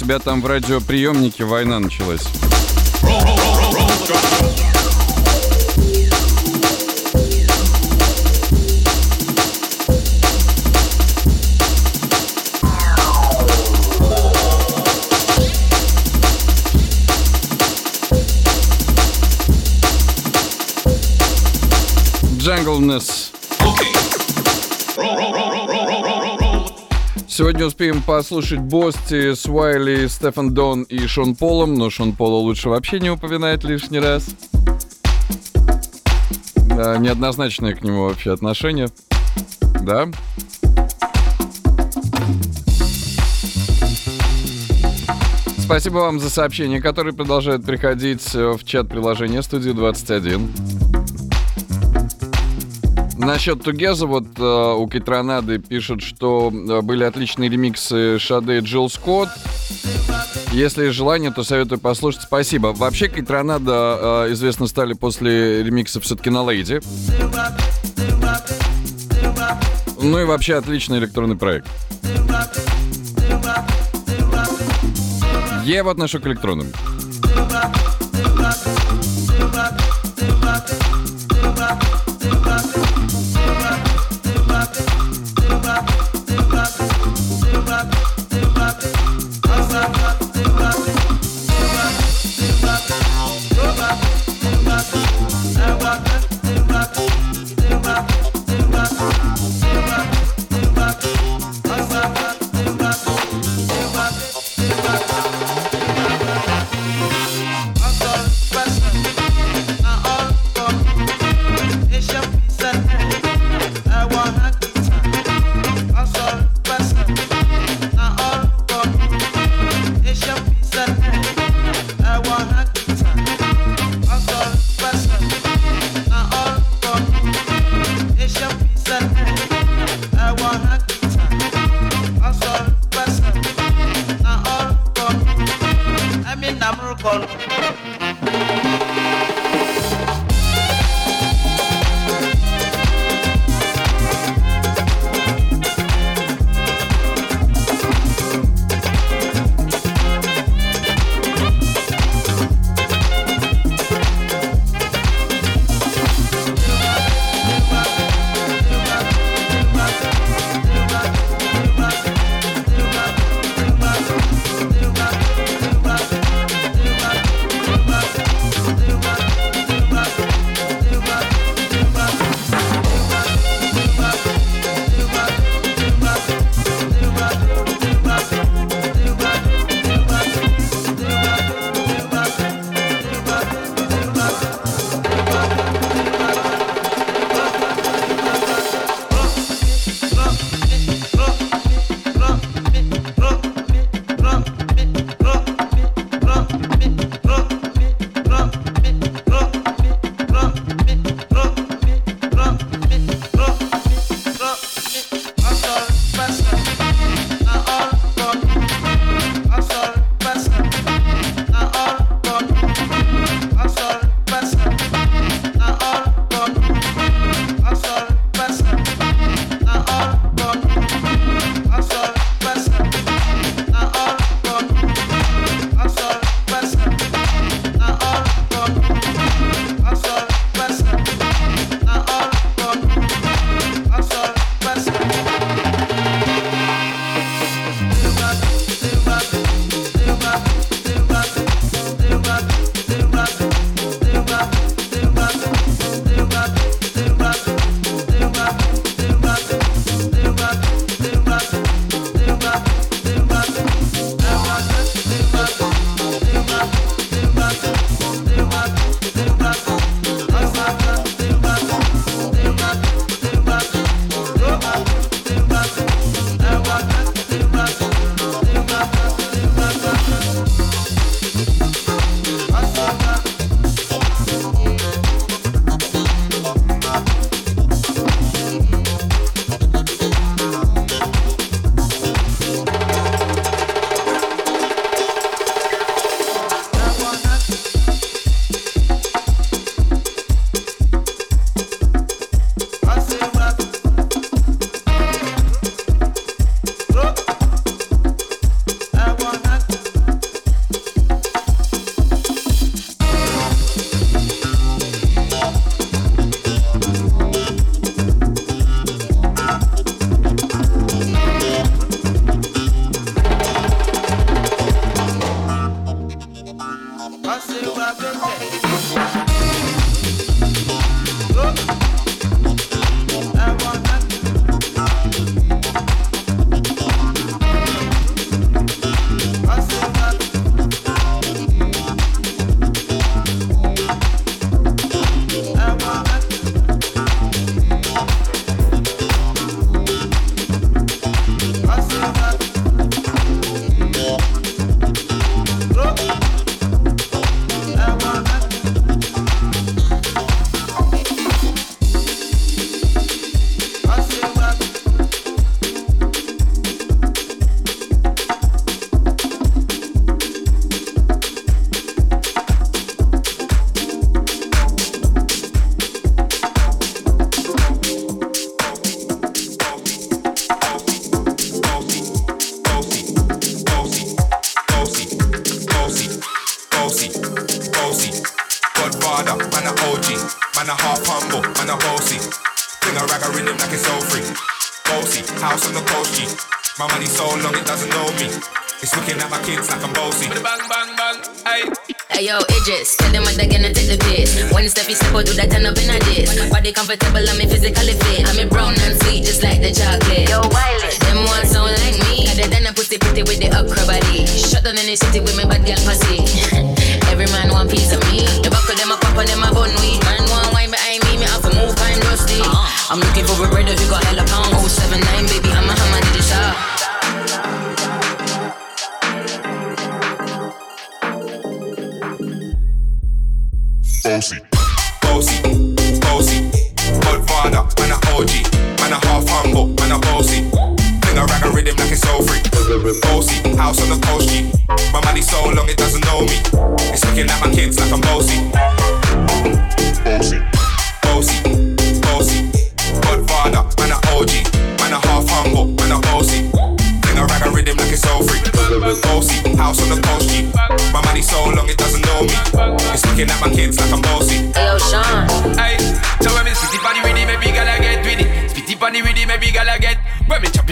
Тебя там в радиоприемнике война началась. Сегодня успеем послушать Бости, Свайли, Стефан Дон и Шон Полом, но Шон Пола лучше вообще не упоминать лишний раз. Да, неоднозначное к нему вообще отношение. Да? Спасибо вам за сообщения, которые продолжают приходить в чат приложения Студии 21. Насчет Тугеза, вот э, у Китронады пишут, что э, были отличные ремиксы Шаде и Джилл Скотт. Если есть желание, то советую послушать. Спасибо. Вообще, Китронада э, известно стали после ремикса все-таки на Лейди. Ну и вообще отличный электронный проект. Его отношу к электронным. Comfortable, I'm physically fit. I'm brown and sweet, just like the chocolate. Yo, Wiley, them ones sound like me. It done a pussy pretty with the upper body. Shut down in the city with me bad girl pussy. Every man want piece of me. The back of them a pop and them a bun weed. Man want wine behind me, me have to move kind rusty. Uh-huh. I'm looking for a brother who got hella pound. 079, baby, house on the coast G. My money so long it doesn't know me. It's looking at my kids like I'm bossy. Bossy, bossy, bossy. Godfather, man a OG, man a half humble, man a bossy. Fling a rag a rhythm like it's all free. Bossy, house on the coast G. My money so long it doesn't know me. It's looking at my kids like I'm bossy.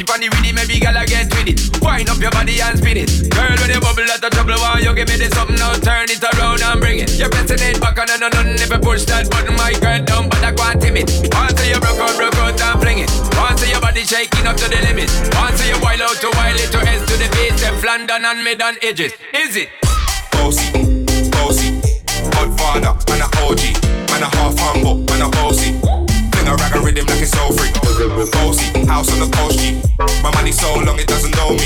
Panny with it, maybe gala get with it. Wind up your body and spin it. Girl, when you bubble out of trouble, why you give me this something now? Turn it around and bring it. You're pressing it back on and on and never push that button, my girl down, but I can't timid. Once you broke out, broke out and fling it. Once your body shaking up to the limit. Once you wild out to wild it to S to the base, them London and mid and edges. Is it? bossy, bossy. Godfather, man a OG, man a half humble, man a bossy. Fling a rhythm like it's all free. Bossy, house on the coast G. My money so long it doesn't know me.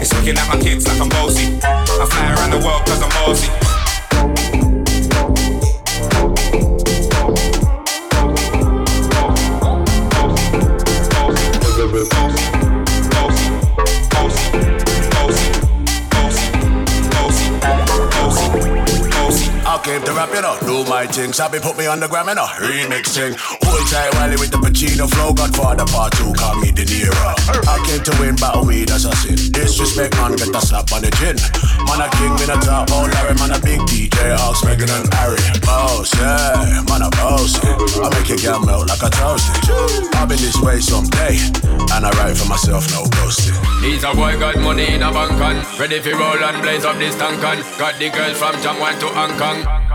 It's looking at my kids like I'm bossy. I fly around the world cause I'm bossy. You know, do my thing. Sabi put me on the gram, you know, remix thing. Hold tight, Wiley with the Pacino flow. Godfather part two, call me De Niro. I came to win, battle me, that's a sin. Disrespect, man, get a slap on the chin. Man, a king, me a top, oh Larry, man, a big DJ, Ox, Megan and Harry. Boss, yeah, man, a boss. I make your girl melt like a toasted. I'll be this way someday, and I write for myself, no ghosting. He's a boy got money in a bank on Ready for roll and blaze up this tank on Got the girl from Jamwan to Hong Kong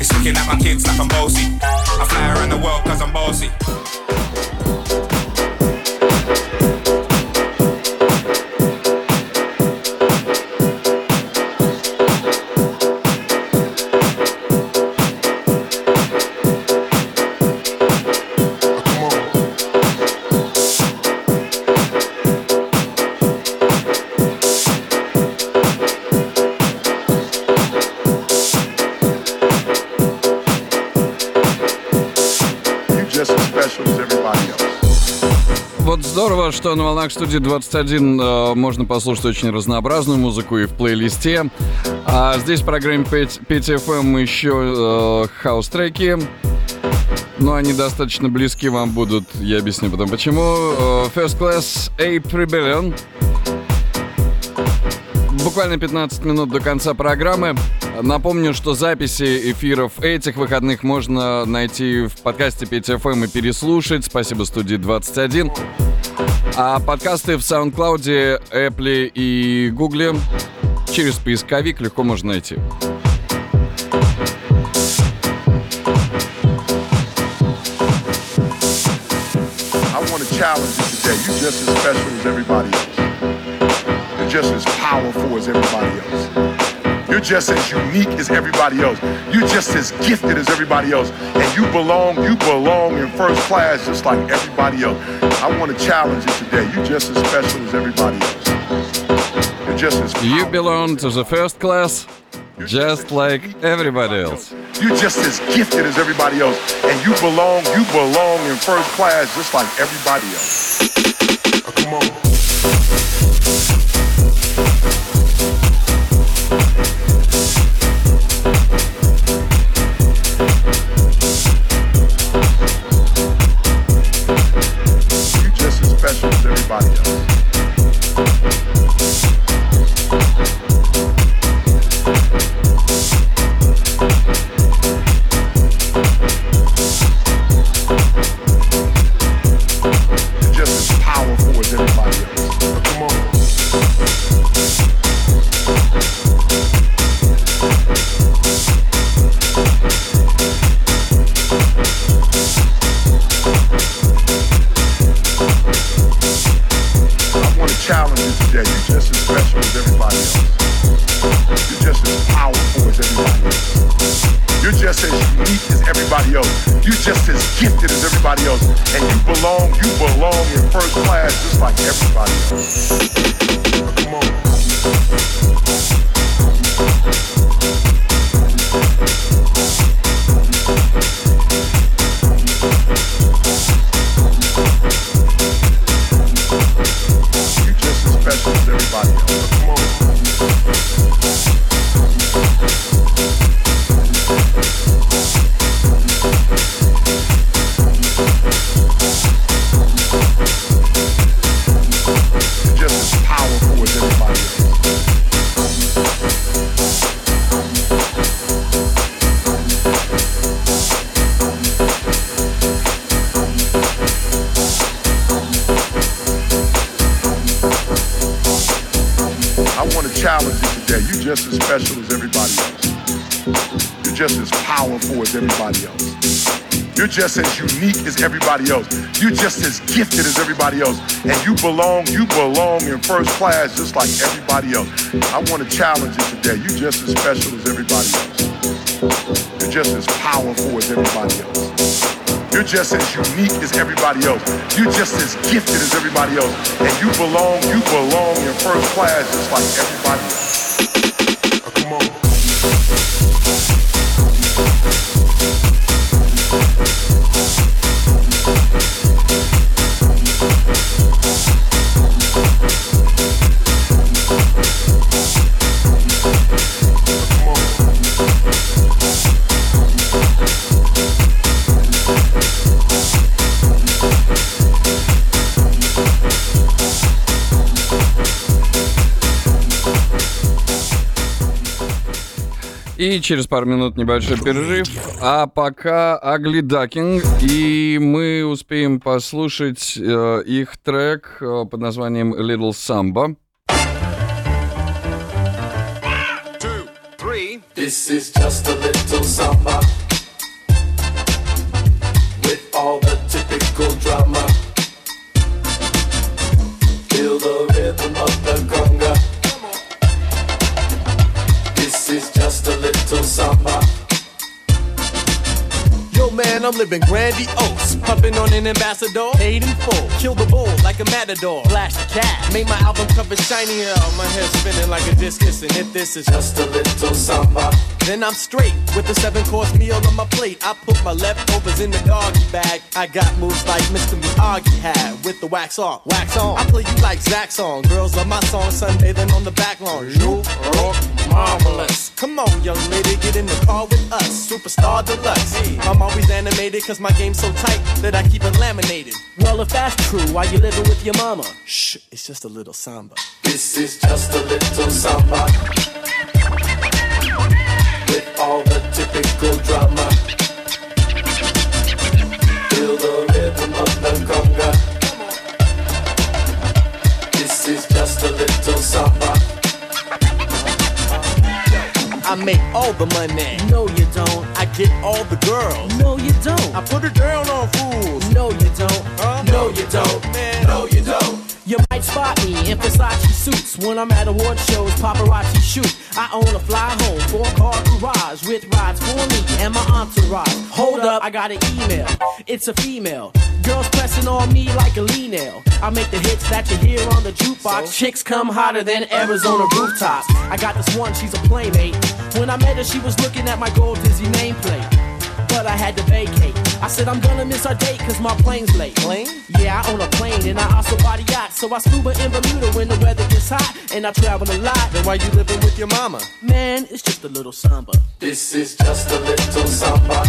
It's looking at my kids like I'm bossy. I fly around the world cause I'm bossy. Что на волнах студии 21 э, можно послушать очень разнообразную музыку и в плейлисте. А здесь в программе 5, 5FM еще э, хаус-треки. Но они достаточно близки вам будут. Я объясню потом почему. Э, First Class Ape Rebellion. Буквально 15 минут до конца программы. Напомню, что записи эфиров этих выходных можно найти в подкасте 5FM и переслушать. Спасибо студии 21. А подкасты в SoundCloud, Apple и Google через поисковик легко можно найти. Challenge you today. You're just as special as everybody else. You're just as powerful as everybody else. You're just as unique as everybody else. You're just as gifted as everybody else. And you belong, you belong in first class just like everybody else. I want to challenge you today. You're just as special as everybody else. You're just as You belong to the first class, just like everybody else. You're just as gifted as everybody else. And you belong, you belong in first class just like everybody else. Uh, come on. Just as unique as everybody else. You're just as gifted as everybody else. And you belong, you belong in first class just like everybody else. I want to challenge you today. You're just as special as everybody else. You're just as powerful as everybody else. You're just as unique as everybody else. You're just as gifted as everybody else. And you belong, you belong in first class just like everybody else. И через пару минут небольшой перерыв. А пока Ducking. И мы успеем послушать э, их трек э, под названием Little Samba. three. This is just a little samba Yo, man, I'm living grandiose. Pumping on an ambassador, paid in full. Kill the bull like a matador. Flash the cat. Make my album cover shiny. Oh, my head spinning like a discus. And if this is Just a little samba. Then I'm straight with a seven course meal on my plate. I put my leftovers in the doggy bag. I got moves like Mr. Miyagi had with the wax on, wax on. I play you like Zach song. Girls love my song Sunday, then on the back lawn. You rock marvelous. Come on, young lady, get in the car with us. Superstar deluxe. I'm always animated cause my game's so tight that I keep it laminated. Well, if that's true, why you living with your mama? Shh, it's just a little samba. This is just a little samba the drama. Feel the rhythm of the conga. This is just a little samba. I make all the money. No, you don't. I get all the Versace suits when I'm at award shows. Paparazzi shoot. I own a fly home, four car garage with rides for me and my entourage. Hold up, I got an email. It's a female. Girls pressing on me like a lean nail. I make the hits that you hear on the jukebox. Chicks come hotter than Arizona rooftops. I got this one, she's a playmate. When I met her, she was looking at my gold Dizzy nameplate. But I had to vacate. I said I'm gonna miss our date cause my plane's late. Plane? Yeah, I own a plane and I also bought a yacht. So I scuba in Bermuda when the weather gets hot. And I travel a lot. Then why you living with your mama? Man, it's just a little samba. This is just a little samba.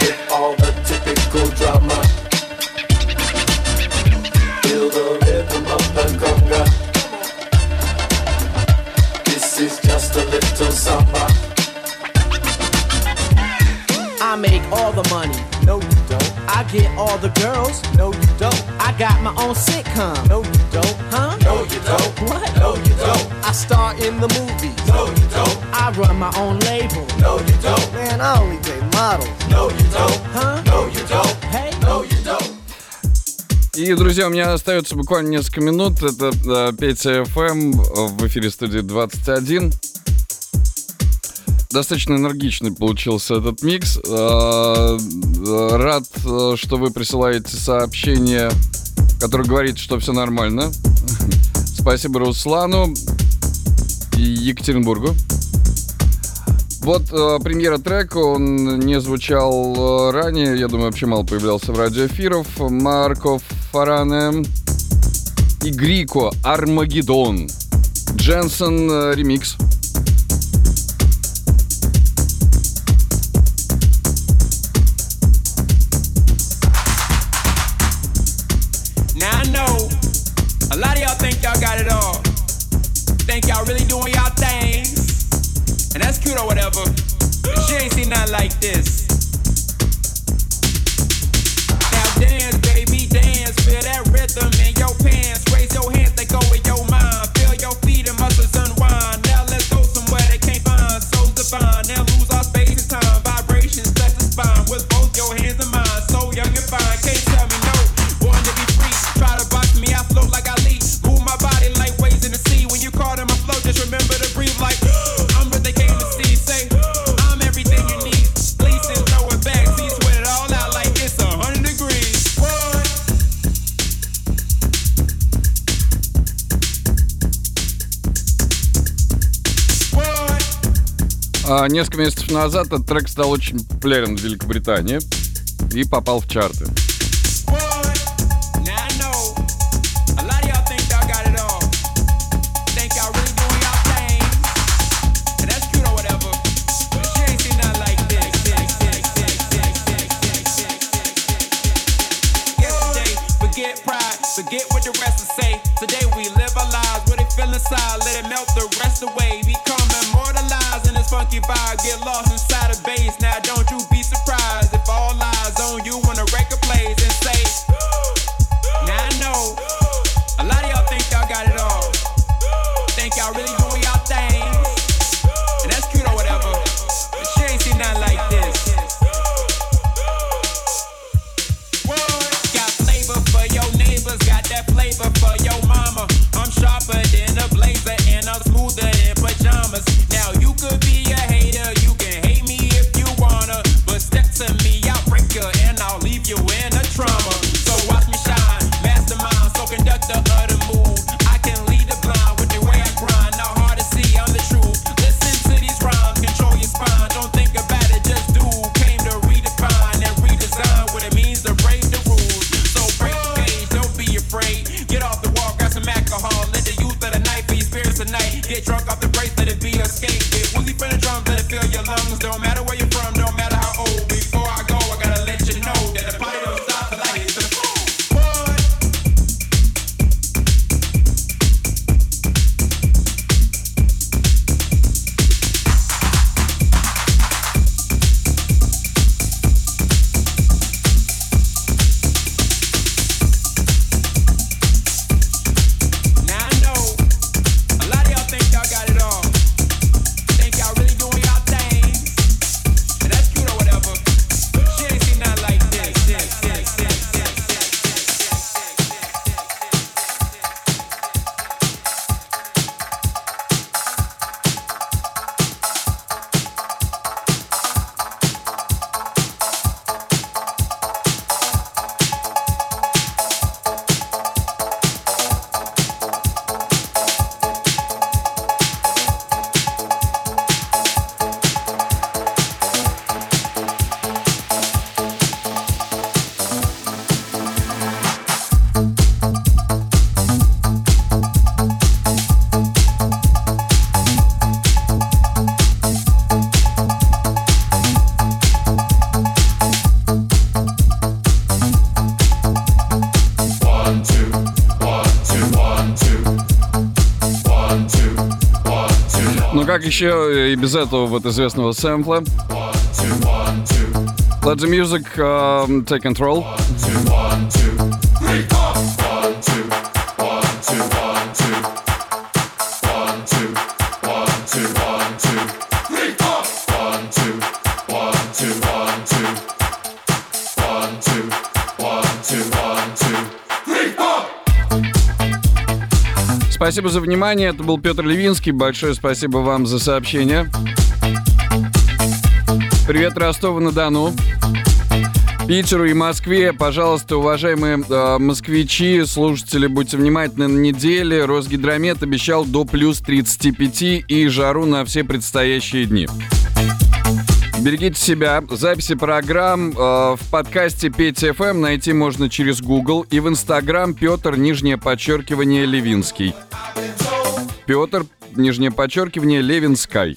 With all the typical drama. Feel the rhythm of the conga. This is just a little samba. I make all the money. No, you don't. I get all the girls. No, you don't. I got my own sitcom. No, you don't. Huh? No, you don't. What? No, you don't. I star in the movies. No, you don't. I run my own label. No, you don't. Man, I only date models. No, you don't. Huh? No, you don't. Hey. No, you don't. И, друзья, у меня остается буквально несколько минут. Это э, Петя ФМ в эфире студии 21. Достаточно энергичный получился этот микс. Э, Рад, э, что вы присылаете сообщение, которое говорит, что все нормально. Спасибо Руслану и Екатеринбургу. Вот э, премьера трека, он не звучал э, ранее, я думаю, вообще мало появлялся в радиоэфиров. Марко Фаране и Грико Армагеддон. Дженсен э, ремикс. Or whatever. But she ain't seen nothing like this. Now dance, baby, dance. Feel that rhythm in your pants. Raise your hands, they go with your несколько месяцев назад этот трек стал очень популярен в Великобритании и попал в чарты. A. Today we live our lives, what it feel inside, let it melt the rest away. Become monkey bar, get lost inside a base. Now don't как еще и без этого вот известного сэмпла. Let the music um, take control. Спасибо за внимание. Это был Петр Левинский. Большое спасибо вам за сообщение. Привет Ростову-на-Дону. Питеру и Москве, пожалуйста, уважаемые э, москвичи, слушатели, будьте внимательны на неделе. Росгидромет обещал до плюс 35 и жару на все предстоящие дни. Берегите себя. Записи программ э, в подкасте Петя ФМ найти можно через Google и в Инстаграм Петр, нижнее подчеркивание, Левинский. Петр, нижнее подчеркивание, Левинскай.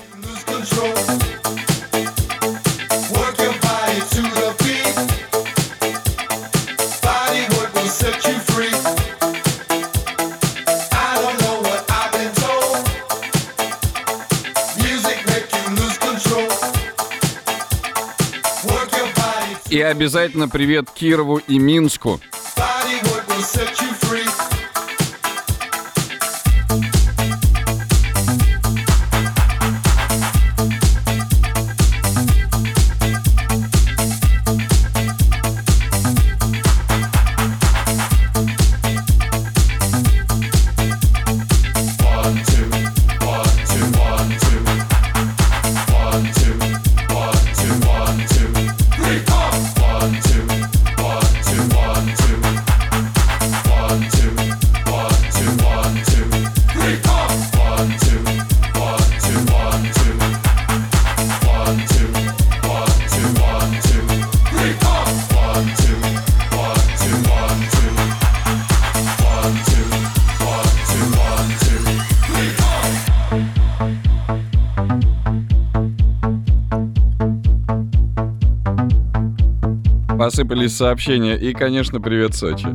Обязательно привет Кирову и Минску. body Посыпались сообщения. И, конечно, привет, Сочи.